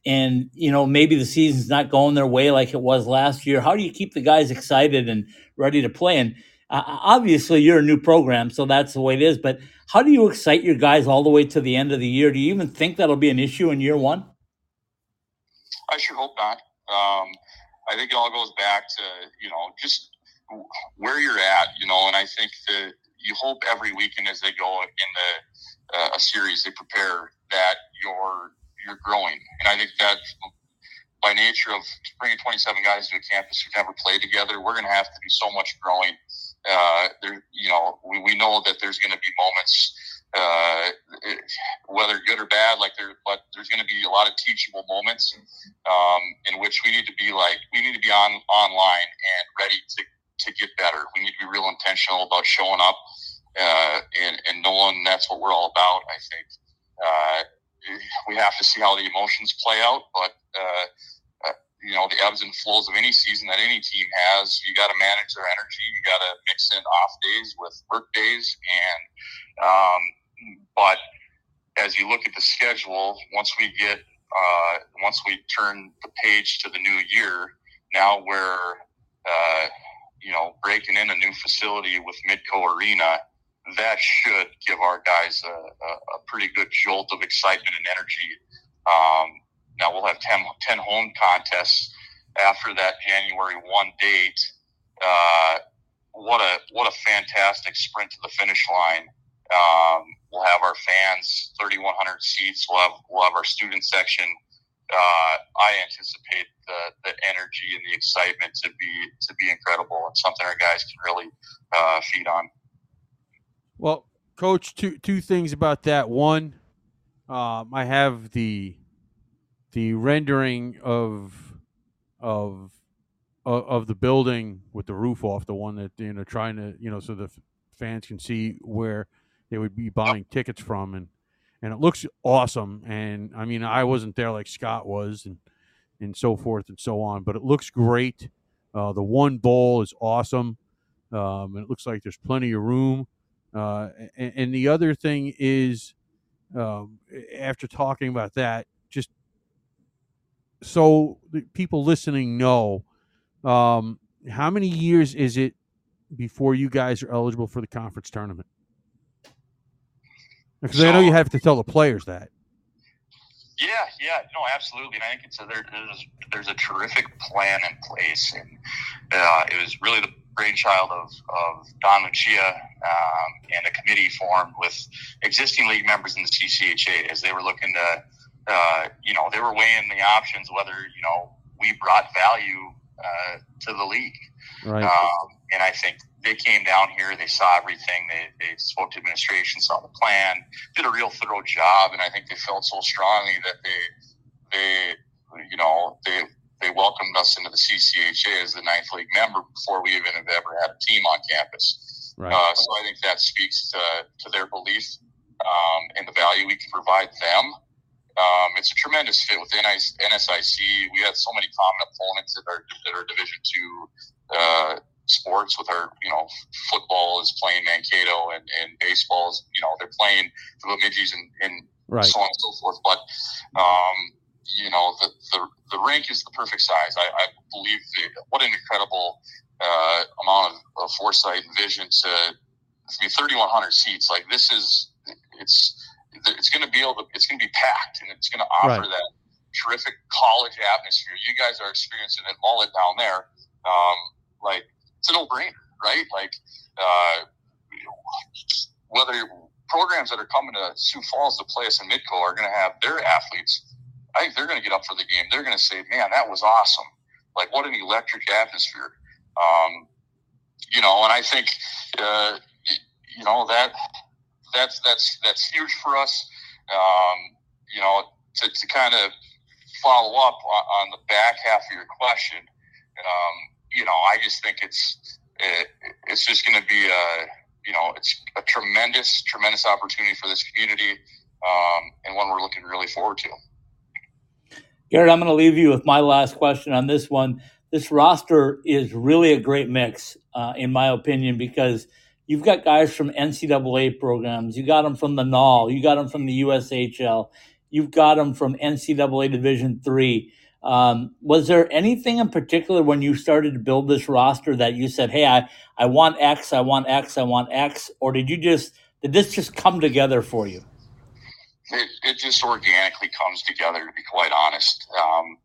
and you know maybe the season's not going their way like it was last year. How do you keep the guys excited and ready to play? And uh, obviously, you're a new program, so that's the way it is. But how do you excite your guys all the way to the end of the year? Do you even think that'll be an issue in year one? I sure hope not. Um, I think it all goes back to you know just where you're at, you know, and I think that you hope every weekend as they go in the uh, a series they prepare that you're you're growing, and I think that by nature of bringing 27 guys to a campus who've never played together, we're going to have to do so much growing. Uh, there, you know, we, we know that there's going to be moments uh, whether good or bad, like there, but there's going to be a lot of teachable moments um, in which we need to be like we need to be on online and ready to to get better. We need to be real intentional about showing up uh, and and knowing that's what we're all about. I think uh, we have to see how the emotions play out, but. Uh, uh, you know the ebbs and flows of any season that any team has. You got to manage their energy. You got to mix in off days with work days, and um, but as you look at the schedule, once we get uh, once we turn the page to the new year, now we're uh, you know breaking in a new facility with Midco Arena. That should give our guys a, a, a pretty good jolt of excitement and energy. Um, now we'll have 10, 10, home contests after that January one date. Uh, what a what a fantastic sprint to the finish line! Um, we'll have our fans, 3,100 seats. We'll have we'll have our student section. Uh, I anticipate the, the energy and the excitement to be to be incredible and something our guys can really uh, feed on. Well, coach, two two things about that. One, um, I have the the rendering of of of the building with the roof off, the one that you know trying to you know so the fans can see where they would be buying tickets from, and and it looks awesome. And I mean, I wasn't there like Scott was, and and so forth and so on, but it looks great. Uh, the one bowl is awesome, um, and it looks like there's plenty of room. Uh, and, and, the other thing is, um, after talking about that, just so people listening know, um, how many years is it before you guys are eligible for the conference tournament? Because so, I know you have to tell the players that. Yeah, yeah, no, absolutely. And I think it's a, there, there's there's a terrific plan in place, and uh, it was really the brainchild of, of Don Lucia um, and a committee formed with existing league members in the CCHA as they were looking to, uh, you know, they were weighing the options whether you know we brought value uh, to the league. Right. Um, and I think they came down here, they saw everything, they, they spoke to administration, saw the plan, did a real thorough job, and I think they felt so strongly that they they you know they they welcomed us into the CCHA as the ninth league member before we even have ever had a team on campus. Right. Uh, so I think that speaks to, to their belief um, and the value we can provide them. Um, it's a tremendous fit with NSIC. We had so many common opponents that are that are Division two uh, sports. With our, you know, football is playing Mankato, and, and baseball is, you know, they're playing the Bemidji's and, and right. so on and so forth. But um, you know, the, the, the rink is the perfect size. I, I believe the, what an incredible uh, amount of, of, foresight and vision to, I mean, 3,100 seats. Like this is, it's, it's going to be able to, it's going to be packed and it's going to offer right. that terrific college atmosphere. You guys are experiencing it Mullet down there. Um, like it's a no brainer, right? Like, uh, whether programs that are coming to Sioux Falls to play us in Midco are going to have their athletes I think they're going to get up for the game. They're going to say, "Man, that was awesome! Like, what an electric atmosphere!" Um, you know, and I think, uh, you know that that's that's that's huge for us. Um, you know, to, to kind of follow up on, on, the back half of your question. Um, you know, I just think it's it, it's just going to be a you know it's a tremendous tremendous opportunity for this community um, and one we're looking really forward to. Garrett, I'm going to leave you with my last question on this one. This roster is really a great mix, uh, in my opinion, because you've got guys from NCAA programs, you got them from the NAHL, you got them from the USHL, you've got them from NCAA Division Three. Um, was there anything in particular when you started to build this roster that you said, "Hey, I, I want X, I want X, I want X," or did you just did this just come together for you? It, it just organically comes together. To be quite honest, um,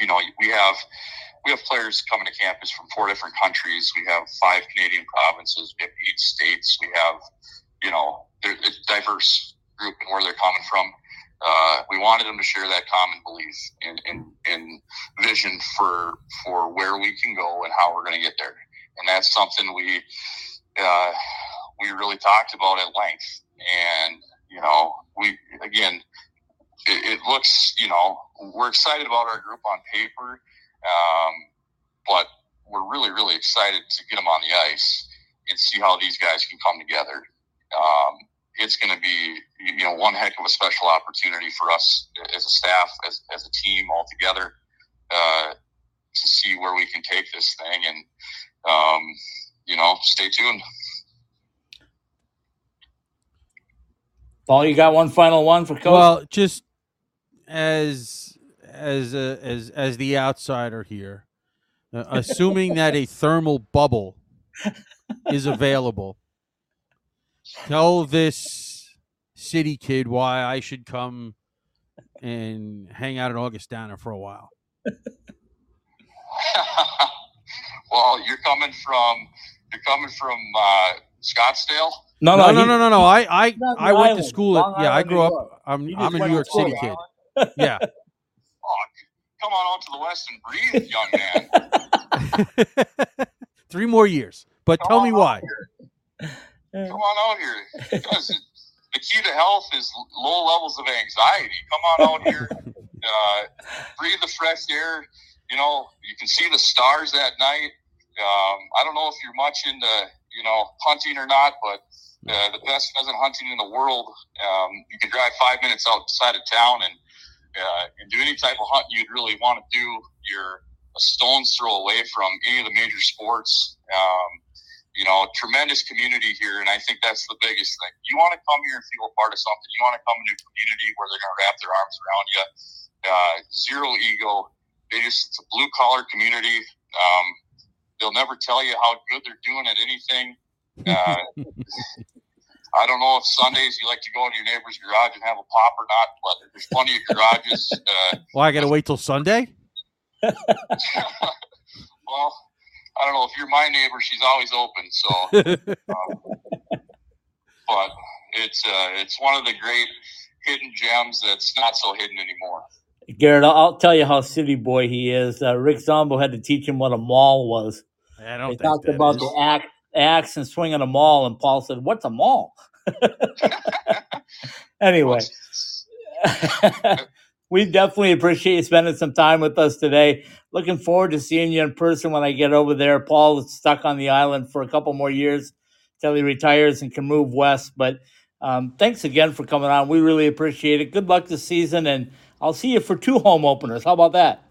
you know, we have we have players coming to campus from four different countries. We have five Canadian provinces. We have eight states. We have, you know, a diverse group and where they're coming from. Uh, we wanted them to share that common belief and, and, and vision for for where we can go and how we're going to get there. And that's something we uh, we really talked about at length. And you know, we again, it, it, looks, you know, we're excited about our group on paper, um, but we're really, really excited to get them on the ice and see how these guys can come together. Um, it's going to be, you know, one heck of a special opportunity for us as a staff, as, as a team all together, uh, to see where we can take this thing and, um, you know, stay tuned. Paul, you got one final one for Coach? Well, just as as a, as as the outsider here, uh, assuming that a thermal bubble is available, tell this city kid why I should come and hang out at Augustana for a while. well, you're coming from you're coming from uh, Scottsdale. No, no, no, no, no, no. I, I, I went to school. At, yeah, I grew up. I'm, I'm a New York City kid. Yeah. Come on out to the West and breathe, young man. Three more years, but come tell me why. Come on out here. Because the key to health is low levels of anxiety. Come on out here, uh, breathe the fresh air. You know, you can see the stars at night. Um, I don't know if you're much into you know hunting or not, but the best pheasant hunting in the world. Um, you can drive five minutes outside of town and uh, and do any type of hunt you'd really want to do. You're a stone's throw away from any of the major sports. Um, you know, tremendous community here, and I think that's the biggest thing. You want to come here and feel a part of something. You want to come into a community where they're going to wrap their arms around you. Uh, zero ego. They just it's a blue collar community. Um, they'll never tell you how good they're doing at anything. Uh, I don't know if Sundays you like to go into your neighbor's garage and have a pop or not, but there's plenty of garages. Uh, well, I got to wait till Sunday. well, I don't know if you're my neighbor; she's always open. So, um, but it's uh, it's one of the great hidden gems that's not so hidden anymore. Garrett, I'll tell you how city boy he is. Uh, Rick Zombo had to teach him what a mall was. I don't They think talked that about is. the axe, axe and swinging a mall, and Paul said, "What's a mall?" anyway, we definitely appreciate you spending some time with us today. Looking forward to seeing you in person when I get over there. Paul is stuck on the island for a couple more years till he retires and can move west. But um, thanks again for coming on. We really appreciate it. Good luck this season, and I'll see you for two home openers. How about that?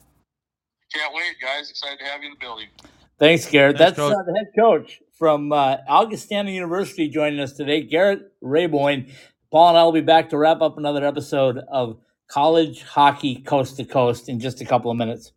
Can't wait, guys! Excited to have you in the building. Thanks, Garrett. Thanks, That's uh, the head coach from uh, Augustana University joining us today, Garrett Raboin. Paul and I will be back to wrap up another episode of College Hockey Coast to Coast in just a couple of minutes.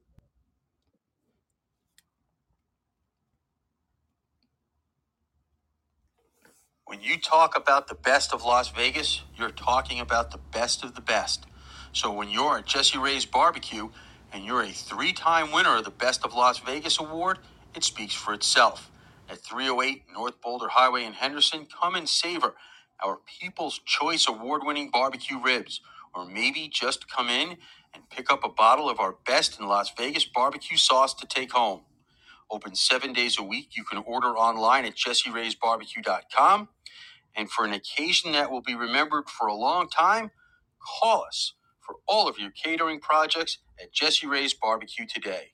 When you talk about the best of Las Vegas, you're talking about the best of the best. So when you're at Jesse Ray's Barbecue and you're a three time winner of the Best of Las Vegas award, it speaks for itself. At 308 North Boulder Highway in Henderson, come and savor our People's Choice Award winning barbecue ribs. Or maybe just come in and pick up a bottle of our best in Las Vegas barbecue sauce to take home. Open seven days a week. You can order online at jesseraysbarbecue.com. And for an occasion that will be remembered for a long time, call us for all of your catering projects at Jesse Ray's Barbecue today.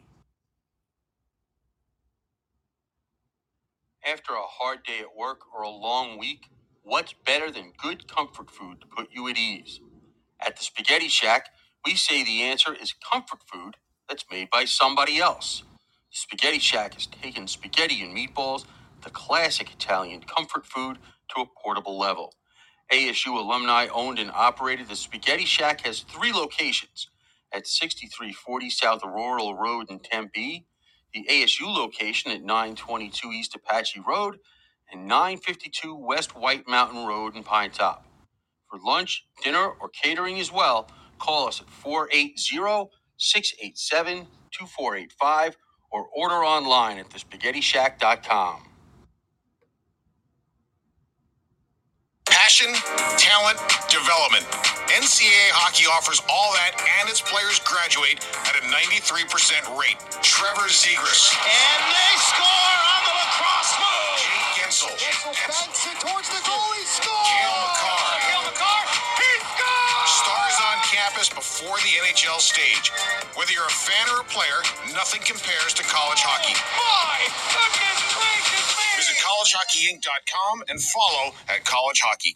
After a hard day at work or a long week, what's better than good comfort food to put you at ease? At the Spaghetti Shack, we say the answer is comfort food that's made by somebody else. Spaghetti Shack has taken spaghetti and meatballs, the classic Italian comfort food, to a portable level. ASU alumni owned and operated, the Spaghetti Shack has three locations at 6340 South Rural Road in Tempe, the ASU location at 922 East Apache Road, and 952 West White Mountain Road in Pine Top. For lunch, dinner, or catering as well, call us at 480 687 2485 or order online at thespaghettishack.com. Passion, talent, development. NCAA hockey offers all that, and its players graduate at a 93% rate. Trevor Zegras. And they score on the lacrosse move. Jake Guentzel. Banks it towards the goal. He scores. Cale Makar. Cale Makar. He scores. Stars on campus before the NHL stage. Whether you're a fan or a player, nothing compares to college hockey. Oh, my goodness gracious me. Visit collegehockeyinc.com and follow at College Hockey.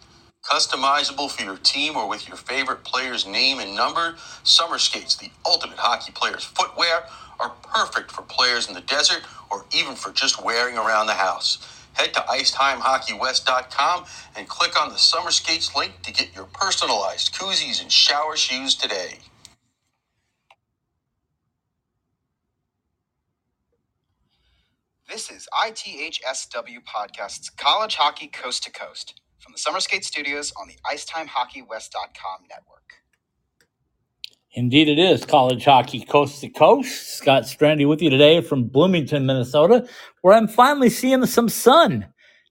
Customizable for your team or with your favorite player's name and number, summer skates, the ultimate hockey player's footwear, are perfect for players in the desert or even for just wearing around the house. Head to IceTimeHockeyWest.com and click on the summer skates link to get your personalized koozies and shower shoes today. This is ITHSW Podcast's College Hockey Coast to Coast from the Summer Skate Studios on the IcetimeHockeyWest.com network. Indeed, it is college hockey coast to coast. Scott Strandy with you today from Bloomington, Minnesota, where I'm finally seeing some sun.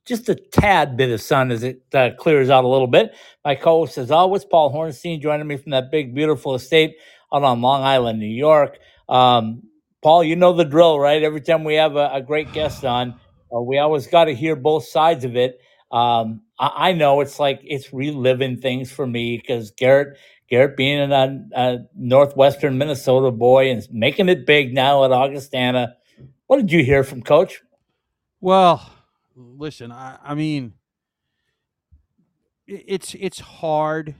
Just a tad bit of sun as it uh, clears out a little bit. My co host, as always, Paul Hornstein, joining me from that big, beautiful estate out on Long Island, New York. Um, Paul, you know the drill, right? Every time we have a, a great guest on, uh, we always got to hear both sides of it. Um, I, I know it's like it's reliving things for me because Garrett Garrett being a, a, northwestern Minnesota boy and making it big now at Augustana. What did you hear from Coach? Well, listen, I, I mean, it's it's hard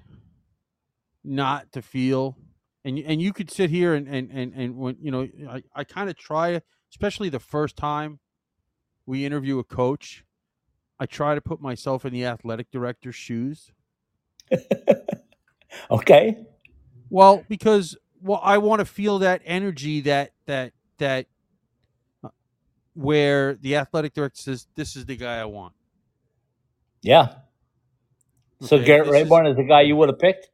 not to feel, and and you could sit here and and and, and when you know, I, I kind of try, especially the first time we interview a coach, I try to put myself in the athletic director's shoes. Okay. Well, because well, I want to feel that energy that that that uh, where the athletic director says, "This is the guy I want." Yeah. So Okay, Garrett this is- Raboin is the guy you would have picked.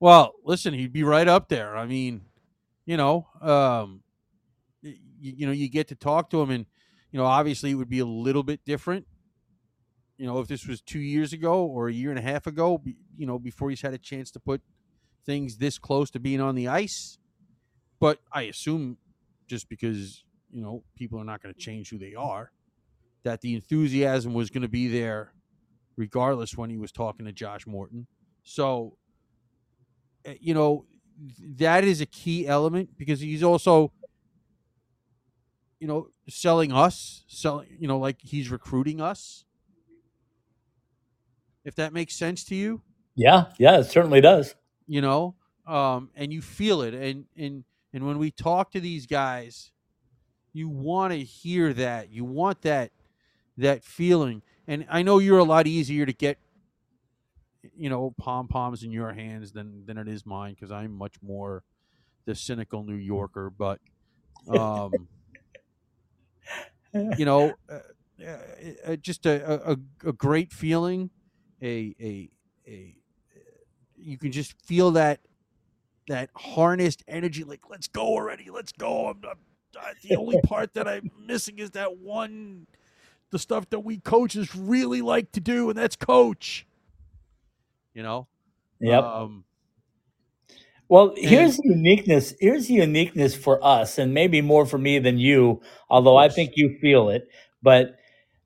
Well, listen, he'd be right up there. I mean, you know, um, you, you know, you get to talk to him, and you know, obviously, it would be a little bit different. You know, if this was two years ago or a year and a half ago, you know, before he's had a chance to put things this close to being on the ice. But I assume, just because you know people are not going to change who they are, that the enthusiasm was going to be there, regardless when he was talking to Josh Morton. So uh, you know that is a key element because he's also you know selling us selling you know like he's recruiting us if that makes sense to you? Yeah, yeah, it certainly does. you know um and you feel it. And and and when we talk to these guys you want to hear that. You want that that feeling. And i know you're a lot easier to get you know pom poms in your hands than than it is mine because i'm much more the cynical new yorker but um you know uh, uh, just a, a a great feeling a a a you can just feel that that harnessed energy like let's go already let's go i'm not uh, the only part that i'm missing is that one the stuff that we coaches really like to do and that's coach you know Yep. um Well, here's the uniqueness. Here's the uniqueness for us, and maybe more for me than you, although I think you feel it. But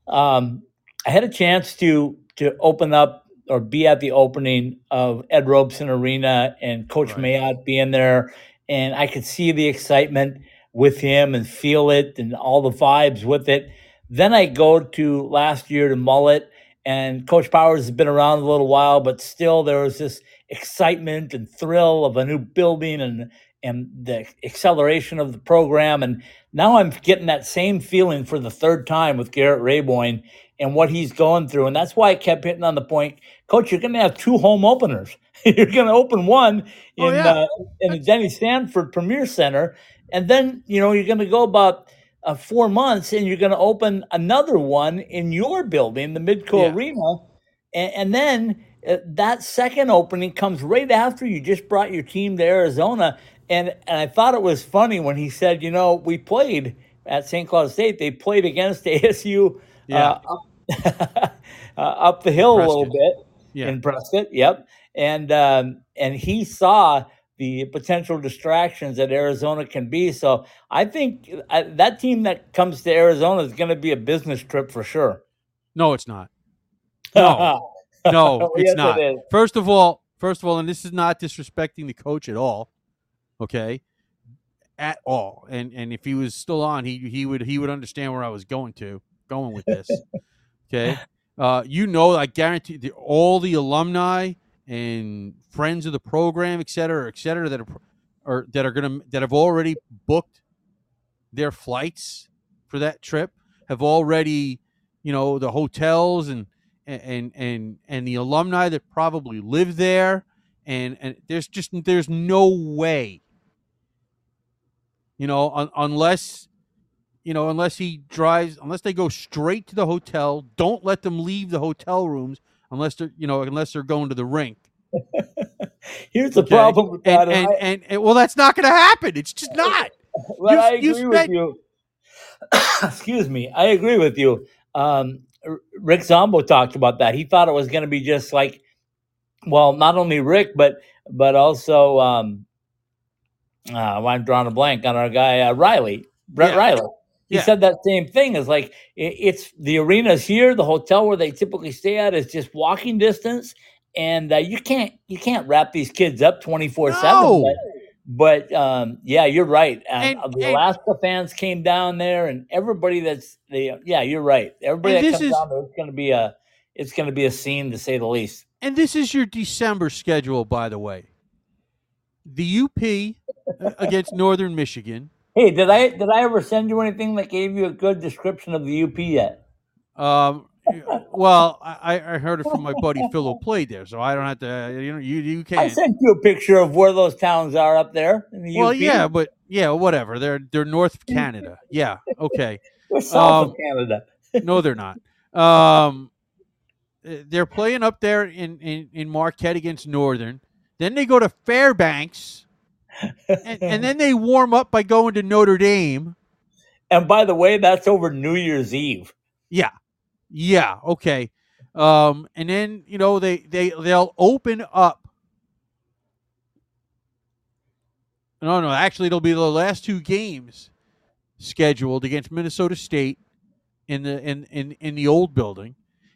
um, I had a chance to to open up or be at the opening of Ed Robson Arena and Coach Right. Mayotte being there, and I could see the excitement with him and feel it and all the vibes with it. Then I go to last year to Mullet, and Coach Powers has been around a little while, but still there was this excitement and thrill of a new building and and the acceleration of the program. And now I'm getting that same feeling for the third time with Garrett Raboin and what he's going through. And that's why I kept hitting on the point, Coach. You're going to have two home openers. you're going to open one in Oh, yeah. uh, in the Denny Sanford Premier Center, and then you know you're going to go about. Uh, four months, and you're going to open another one in your building, the Midco Yeah. Arena, and, and then uh, that second opening comes right after you just brought your team to Arizona. And, and I thought it was funny when he said, you know, we played at St. Cloud State. They played against ASU Yeah. uh, up, uh, up the hill a little bit yeah in Prescott. Yep. And um, and he saw the potential distractions that Arizona can be. So I think uh, that team that comes to Arizona is going to be a business trip for sure. no it's not No. no it's Yes, not it. First of all, first of all, and this is not disrespecting the coach at all, okay, at all. And and if he was still on, he he would he would understand where I was going to going with this. Okay, uh, you know, I guarantee the, all the alumni and friends of the program, et cetera, et cetera, that are or that are gonna that have already booked their flights for that trip have already, you know, the hotels and and and and the alumni that probably live there and and there's just there's no way you know un, unless you know, unless he drives, unless they go straight to the hotel, don't let them leave the hotel rooms unless they're, you know, unless they're going to the rink. Here's the Okay? problem with that. And, and, I- and, and well, that's not going to happen. It's just not. Well, You- I you agree with you. Excuse me. I agree with you. Um, Rick Zombo talked about that. He thought it was going to be just like, well, not only Rick, but but also um, uh, I'm drawing a blank on our guy uh, Riley, Brett Yeah. Riley. He Yeah. said that same thing. Is like i it's the arenas here, the hotel where they typically stay at is just walking distance, and uh, you can't you can't wrap these kids up twenty four seven. But um, yeah, you're right. And, And- uh, the and- Alaska fans came down there, and everybody that's the yeah, you're right. Everybody that comes is- down there, it's going to be a it's going to be a scene to say the least. And this is your December schedule, by the way. The UP against Northern Michigan. Hey, did I did I ever send you anything that gave you a good description of the UP yet? Um, well, I, I heard it from my buddy Phil who played there, so I don't have to. You know, you you can't. I sent you a picture of where those towns are up there in the Well, UP. yeah, but yeah, whatever. They're they're North of Canada. Yeah, okay. We're south um, of Canada. No, they're not. Um, uh, they're playing up there in, in, in Marquette against Northern. Then they go to Fairbanks, and, and then they warm up by going to Notre Dame. And by the way, that's over New Year's Eve. Yeah, yeah, okay. Um, and then you know they they they'll open up. No, no, actually, it'll be the last two games scheduled against Minnesota State in the in in, in the old building,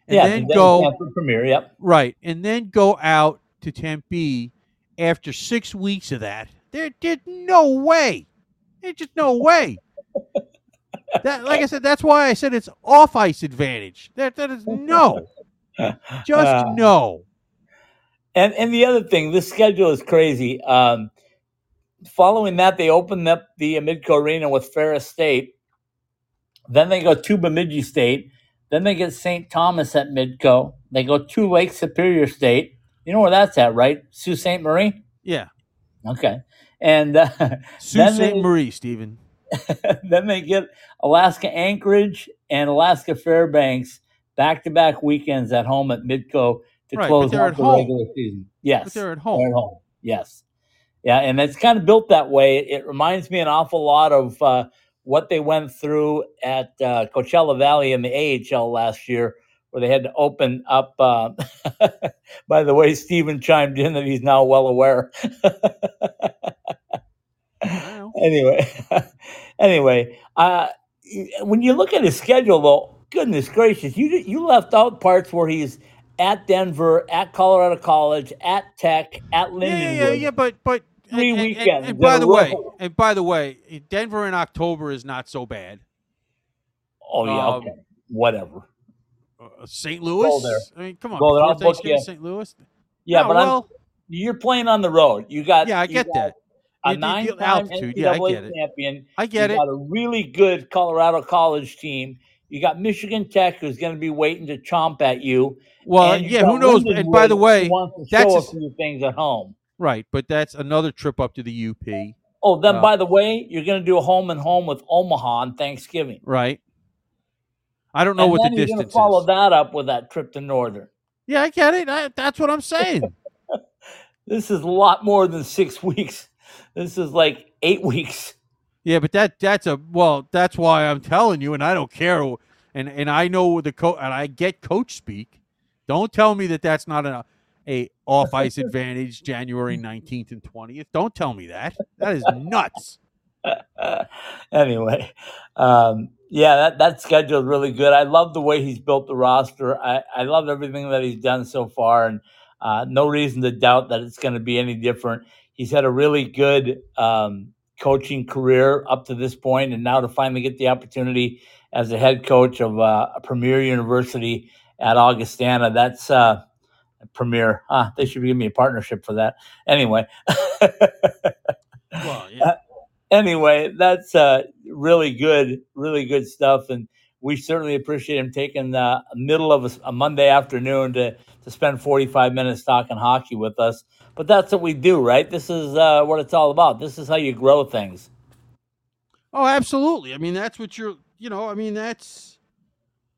and yeah, then go Sanford Premier. Yep. right, and then go out to Tempe after six weeks of that. There, there's no way. There's just no way. That, like I said, that's why I said it's off ice advantage. That that is no, just Uh, no. And and the other thing, this schedule is crazy. Um, following that, they opened up the Midco Arena with Ferris State. Then they go to Bemidji State. Then they get St. Thomas at Midco. They go to Lake Superior State. You know where that's at, right? Sault Ste. Marie. Yeah, Okay. And uh, Sault Ste. Marie, Stephen. then they get Alaska Anchorage and Alaska Fairbanks back to back weekends at home at Midco to Right, close they're out the home. regular season. Yes. But they're at They're home. at home. Yes. Yeah, and it's kind of built that way. It reminds me an awful lot of uh, what they went through at uh, Coachella Valley in the AHL last year, where they had to open up. Uh, by the way, Stephen chimed in that he's now well aware. Anyway, anyway, uh, when you look at his schedule, though, goodness gracious, you you left out parts where he's at Denver, at Colorado College, at Tech, at Lindenwood. yeah, yeah, yeah. But but Three and, and- weekends And, in by the way, row. and by the way, Denver in October is not so bad. Oh yeah, Um, okay, whatever. Uh, St. Louis. I mean, come on. Go there, before I'll book Thanksgiving, you. St. Louis. Yeah, No, but well, I'm, you're playing on the road. You got yeah, I get got that. A nine-time altitude, yeah, I NCAA get it. champion. I get you it. got a really good Colorado College team. You got Michigan Tech, who's going to be waiting to chomp at you. Well, you yeah, who knows? And by the way, that's a few things at home. right, but that's another trip up to the UP, Oh, then Uh, by the way, you're going to do a home and home with Omaha on Thanksgiving. right? I don't know and what the distance to follow is. that up with that trip to Northern. Yeah, I get it. I, that's what I'm saying. This is a lot more than six weeks. This is like eight weeks. yeah, but that that's a well. That's why I'm telling you, and I don't care. And and I know the coach, and I get coach speak. Don't tell me that that's not a a off ice advantage January 19th and 20th. Don't tell me that. That is nuts. anyway, um, yeah, that, that schedule is really good. I love the way he's built the roster. I, I love everything that he's done so far, and uh, no reason to doubt that it's going to be any different. He's had a really good um, coaching career up to this point, and now to finally get the opportunity as the head coach of uh, a premier university at Augustana, that's uh, premier. Ah, they should give me a partnership for that. Anyway. Well, yeah. anyway, that's uh, really good, really good stuff, and we certainly appreciate him taking the middle of a, a Monday afternoon to to spend forty five minutes talking hockey with us. But that's what we do, right? This is uh, what it's all about. This is how you grow things. Oh, absolutely. I mean, that's what you're. You know, I mean, that's.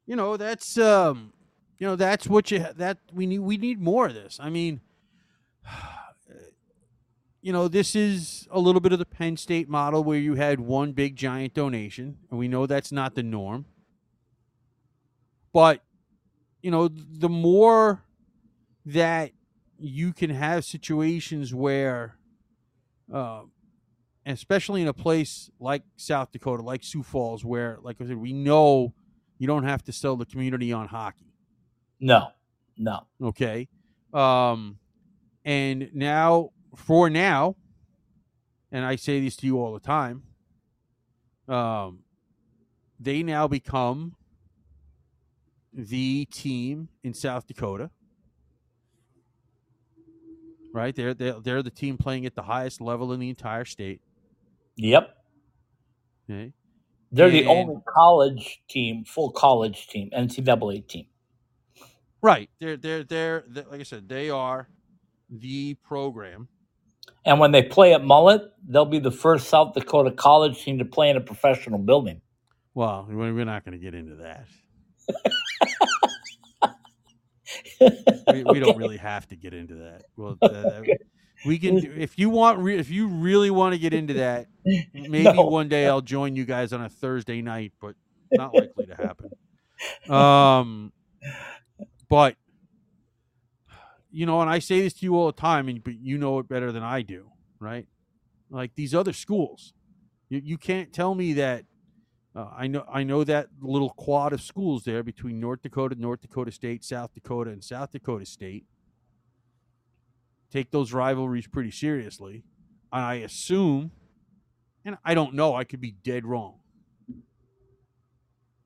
You know, that's. um You know, that's what you. That we need. We need more of this. I mean. You know, this is a little bit of the Penn State model where you had one big giant donation, and we know that's not the norm. But, you know, the more that you can have situations where, uh, especially in a place like South Dakota, like Sioux Falls, where, like I said, we know you don't have to sell the community on hockey. No, no. Okay. Um, and now, for now, and I say this to you all the time, um, they now become the team in South Dakota. Right? They're, they're, they're the team playing at the highest level in the entire state. Yep. Okay. They're the only college team, full college team, NCAA team. Right. They're, they're, they're, they like I said, they are the program. And when they play at Mullet, they'll be the first South Dakota college team to play in a professional building. Well, we're not going to get into that. we, we don't really have to get into that. Well, uh, we can if you want re- if you really want to get into that. Maybe No. one day I'll join you guys on a Thursday night, but not likely to happen. Um, but you know, and I say this to you all the time, and but you know it better than I do, right? Like these other schools, you, you can't tell me that. Uh, I know I know that little quad of schools there between North Dakota, North Dakota State, South Dakota, and South Dakota State take those rivalries pretty seriously. And I assume, and I don't know, I could be dead wrong,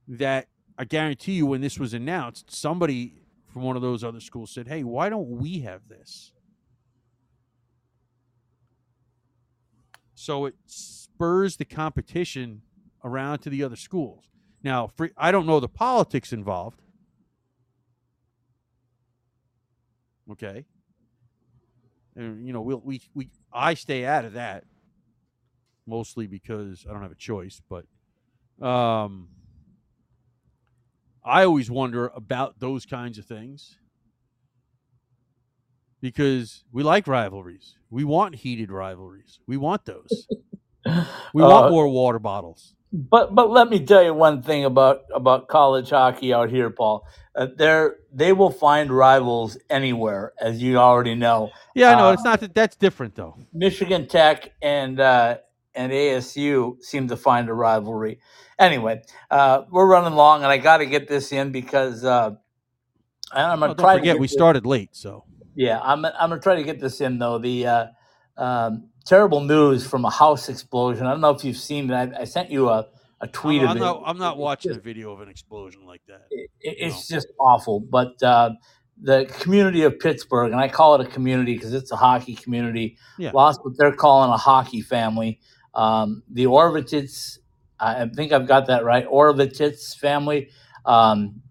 that I guarantee you when this was announced, somebody from one of those other schools said, Hey, why don't we have this? So it spurs the competition around to the other schools. Now, for, I don't know the politics involved. Okay. And, you know, we'll, we, we, I stay out of that mostly because I don't have a choice, but, um, I always wonder about those kinds of things because we like rivalries. We want heated rivalries. We want those. We want Uh, more water bottles. But but let me tell you one thing about about college hockey out here, Paul. Uh, they're they will find rivals anywhere, as you already know. Yeah, I know. uh, it's not that that's different though. Michigan Tech and uh, and ASU seem to find a rivalry. Anyway, uh, we're running long, and I got to get this in because uh, I'm Oh, gonna don't try to forget get we this- started late, so Yeah, I'm I'm gonna try to get this in though. The uh, um, terrible news from a house explosion. I don't know if you've seen that. I, I sent you a, a tweet I'm, of I'm it. not. I'm not watching just- a video of an explosion like that. it, it's just awful. But uh, the community of Pittsburgh, and I call it a community because it's a hockey community, Yeah. lost what they're calling a hockey family. Um, the Orvitits, I think I've got that right. Orvitits family, um,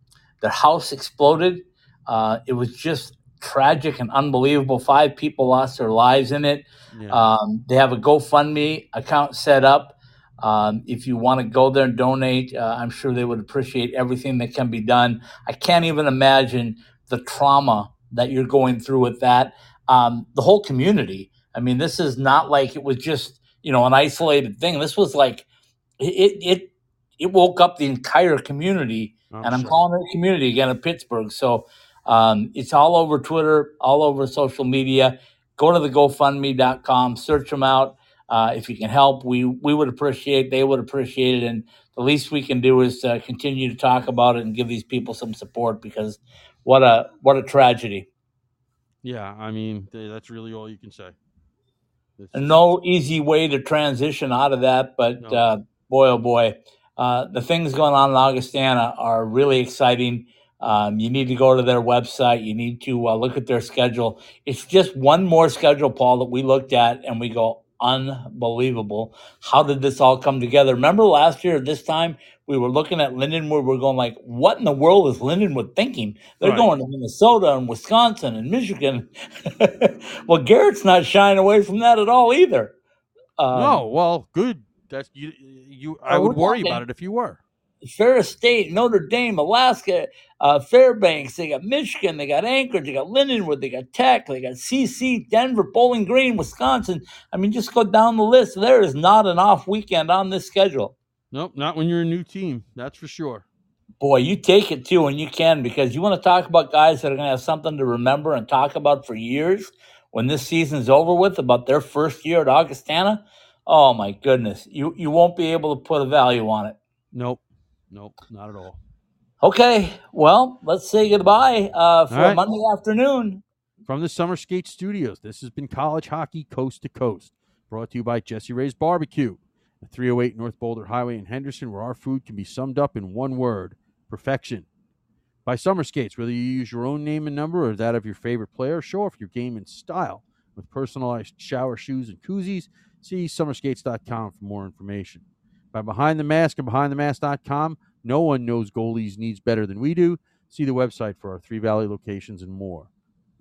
their house exploded. Uh, it was just tragic and unbelievable. Five people lost their lives in it. Yeah. Um, they have a GoFundMe account set up. Um, if you want to go there and donate, uh, I'm sure they would appreciate everything that can be done. I can't even imagine the trauma that you're going through with that. Um, the whole community. I mean, this is not like it was just you know an isolated thing. This was like it it it woke up the entire community and I'm sure. calling it a community again in Pittsburgh. So um, it's all over Twitter, all over social media. Go to the GoFundMe.com, search them out. Uh, if you can help, we we would appreciate. They would appreciate it, and the least we can do is uh, continue to talk about it and give these people some support because what a what a tragedy. Yeah, I mean that's really all you can say. It's no easy way to transition out of that, but No. uh, boy, oh boy, uh, the things going on in Augustana are really exciting. Um, you need to go to their website. You need to uh, look at their schedule. It's just one more schedule, Paul, that we looked at and we go, unbelievable. How did this all come together? Remember last year at this time, we were looking at Lindenwood. We're going like, what in the world is Lindenwood thinking? They're Right. going to Minnesota and Wisconsin and Michigan. well, Garrett's not shying away from that at all either. Um, no, well, good That's you. You. I would worry talking- about it if you were. Ferris State, Notre Dame, Alaska, uh, Fairbanks. They got Michigan. They got Anchorage. They got Lindenwood. They got Tech. They got CC, Denver, Bowling Green, Wisconsin. I mean, just go down the list. There is not an off weekend on this schedule. Nope, not when you're a new team. That's for sure. Boy, you take it too when you can because you want to talk about guys that are going to have something to remember and talk about for years when this season's over with about their first year at Augustana. Oh my goodness, you you won't be able to put a value on it. Nope, nope, not at all. Okay, well, let's say goodbye uh, for right. Monday afternoon. From the Summer Skate Studios, this has been College Hockey Coast to Coast, brought to you by Jessie Rae's Barbecue, 308 North Boulder Highway in Henderson, where our food can be summed up in one word perfection. By Summer Skates, whether you use your own name and number or that of your favorite player, show off your game in style with personalized shower shoes and koozies. See summerskates.com for more information. By Behind the Mask and BehindTheMask.com, no one knows goalies' needs better than we do. See the website for our Three Valley locations and more.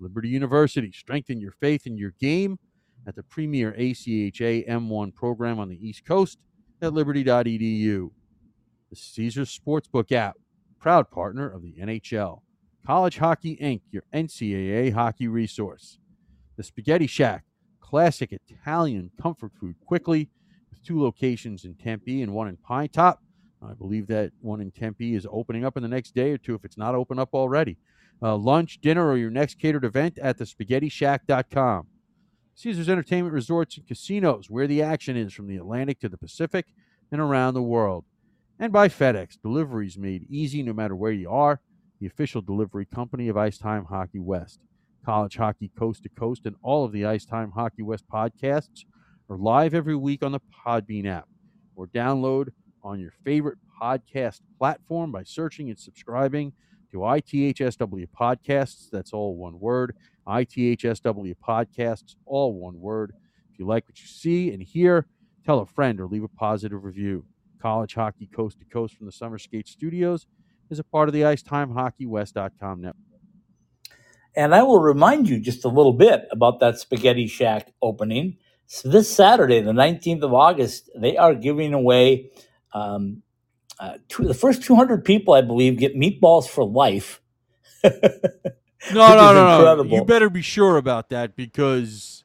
Liberty University. Strengthen your faith in your game at the premier ACHA M1 program on the East Coast at liberty.edu. The Caesars Sportsbook app, proud partner of the NHL. College Hockey Inc., your NCAA hockey resource. The Spaghetti Shack, classic Italian comfort food quickly, two locations in Tempe and one in Pinetop. I believe that one in Tempe is opening up in the next day or two if it's not open up already uh, lunch, dinner, or your next catered event at thespaghettishack.com. Caesars Entertainment Resorts and Casinos, where the action is from the Atlantic to the Pacific and around the world. And by FedEx, deliveries made easy no matter where you are, the official delivery company of Ice Time Hockey West. College Hockey Coast to Coast and all of the Ice Time Hockey West podcasts are live every week on the Podbean app or download on your favorite podcast platform by searching and subscribing to ITHSW Podcasts. That's all one word. ITHSW Podcasts, all one word. If you like what you see and hear, tell a friend or leave a positive review. College Hockey Coast to Coast from the Summer Skate Studios is a part of the IceTimeHockeyWest.com network. And I will remind you just a little bit about that Spaghetti Shack opening. So this Saturday, the 19th of August, they are giving away um, uh, two, the first 200 people, I believe, get meatballs for life. No, no, no, no. You better be sure about that because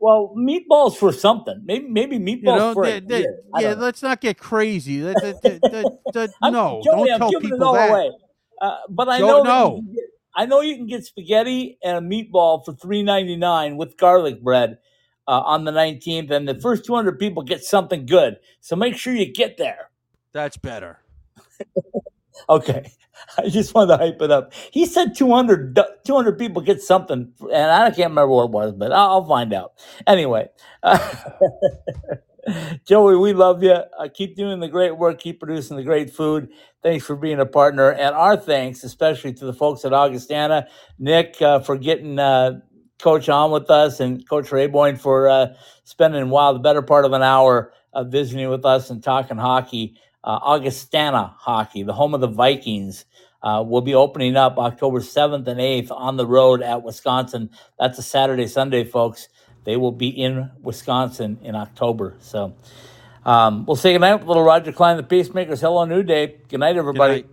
Well, meatballs for something. Maybe maybe meatballs you know, for they- a they-. Yeah. Let's not get crazy. That, that, that, no, don't I'm tell giving it people all that. Uh, but I Joe, know that no. you can get, I know you can get spaghetti and a meatball for three ninety nine with garlic bread uh, on the nineteenth, and the first two hundred people get something good. So make sure you get there. That's better. Okay, I just wanted to hype it up. He said 200, 200 people get something, and I can't remember what it was, but I'll, I'll find out. Anyway, uh, Joey, we love you. Uh, keep doing the great work. Keep producing the great food. Thanks for being a partner, and our thanks especially to the folks at Augustana, Nick uh, for getting uh, Coach on with us, and Coach Raboin for uh, spending wow the better part of an hour uh, visiting with us and talking hockey uh, Augustana Hockey, the home of the Vikings, uh, will be opening up October 7th and 8th on the road at Wisconsin. That's a Saturday, Sunday, folks. They will be in Wisconsin in October. So um, we'll say goodnight with little Roger Clyne, the Peacemakers. Hello, New Day. Good night, everybody. night.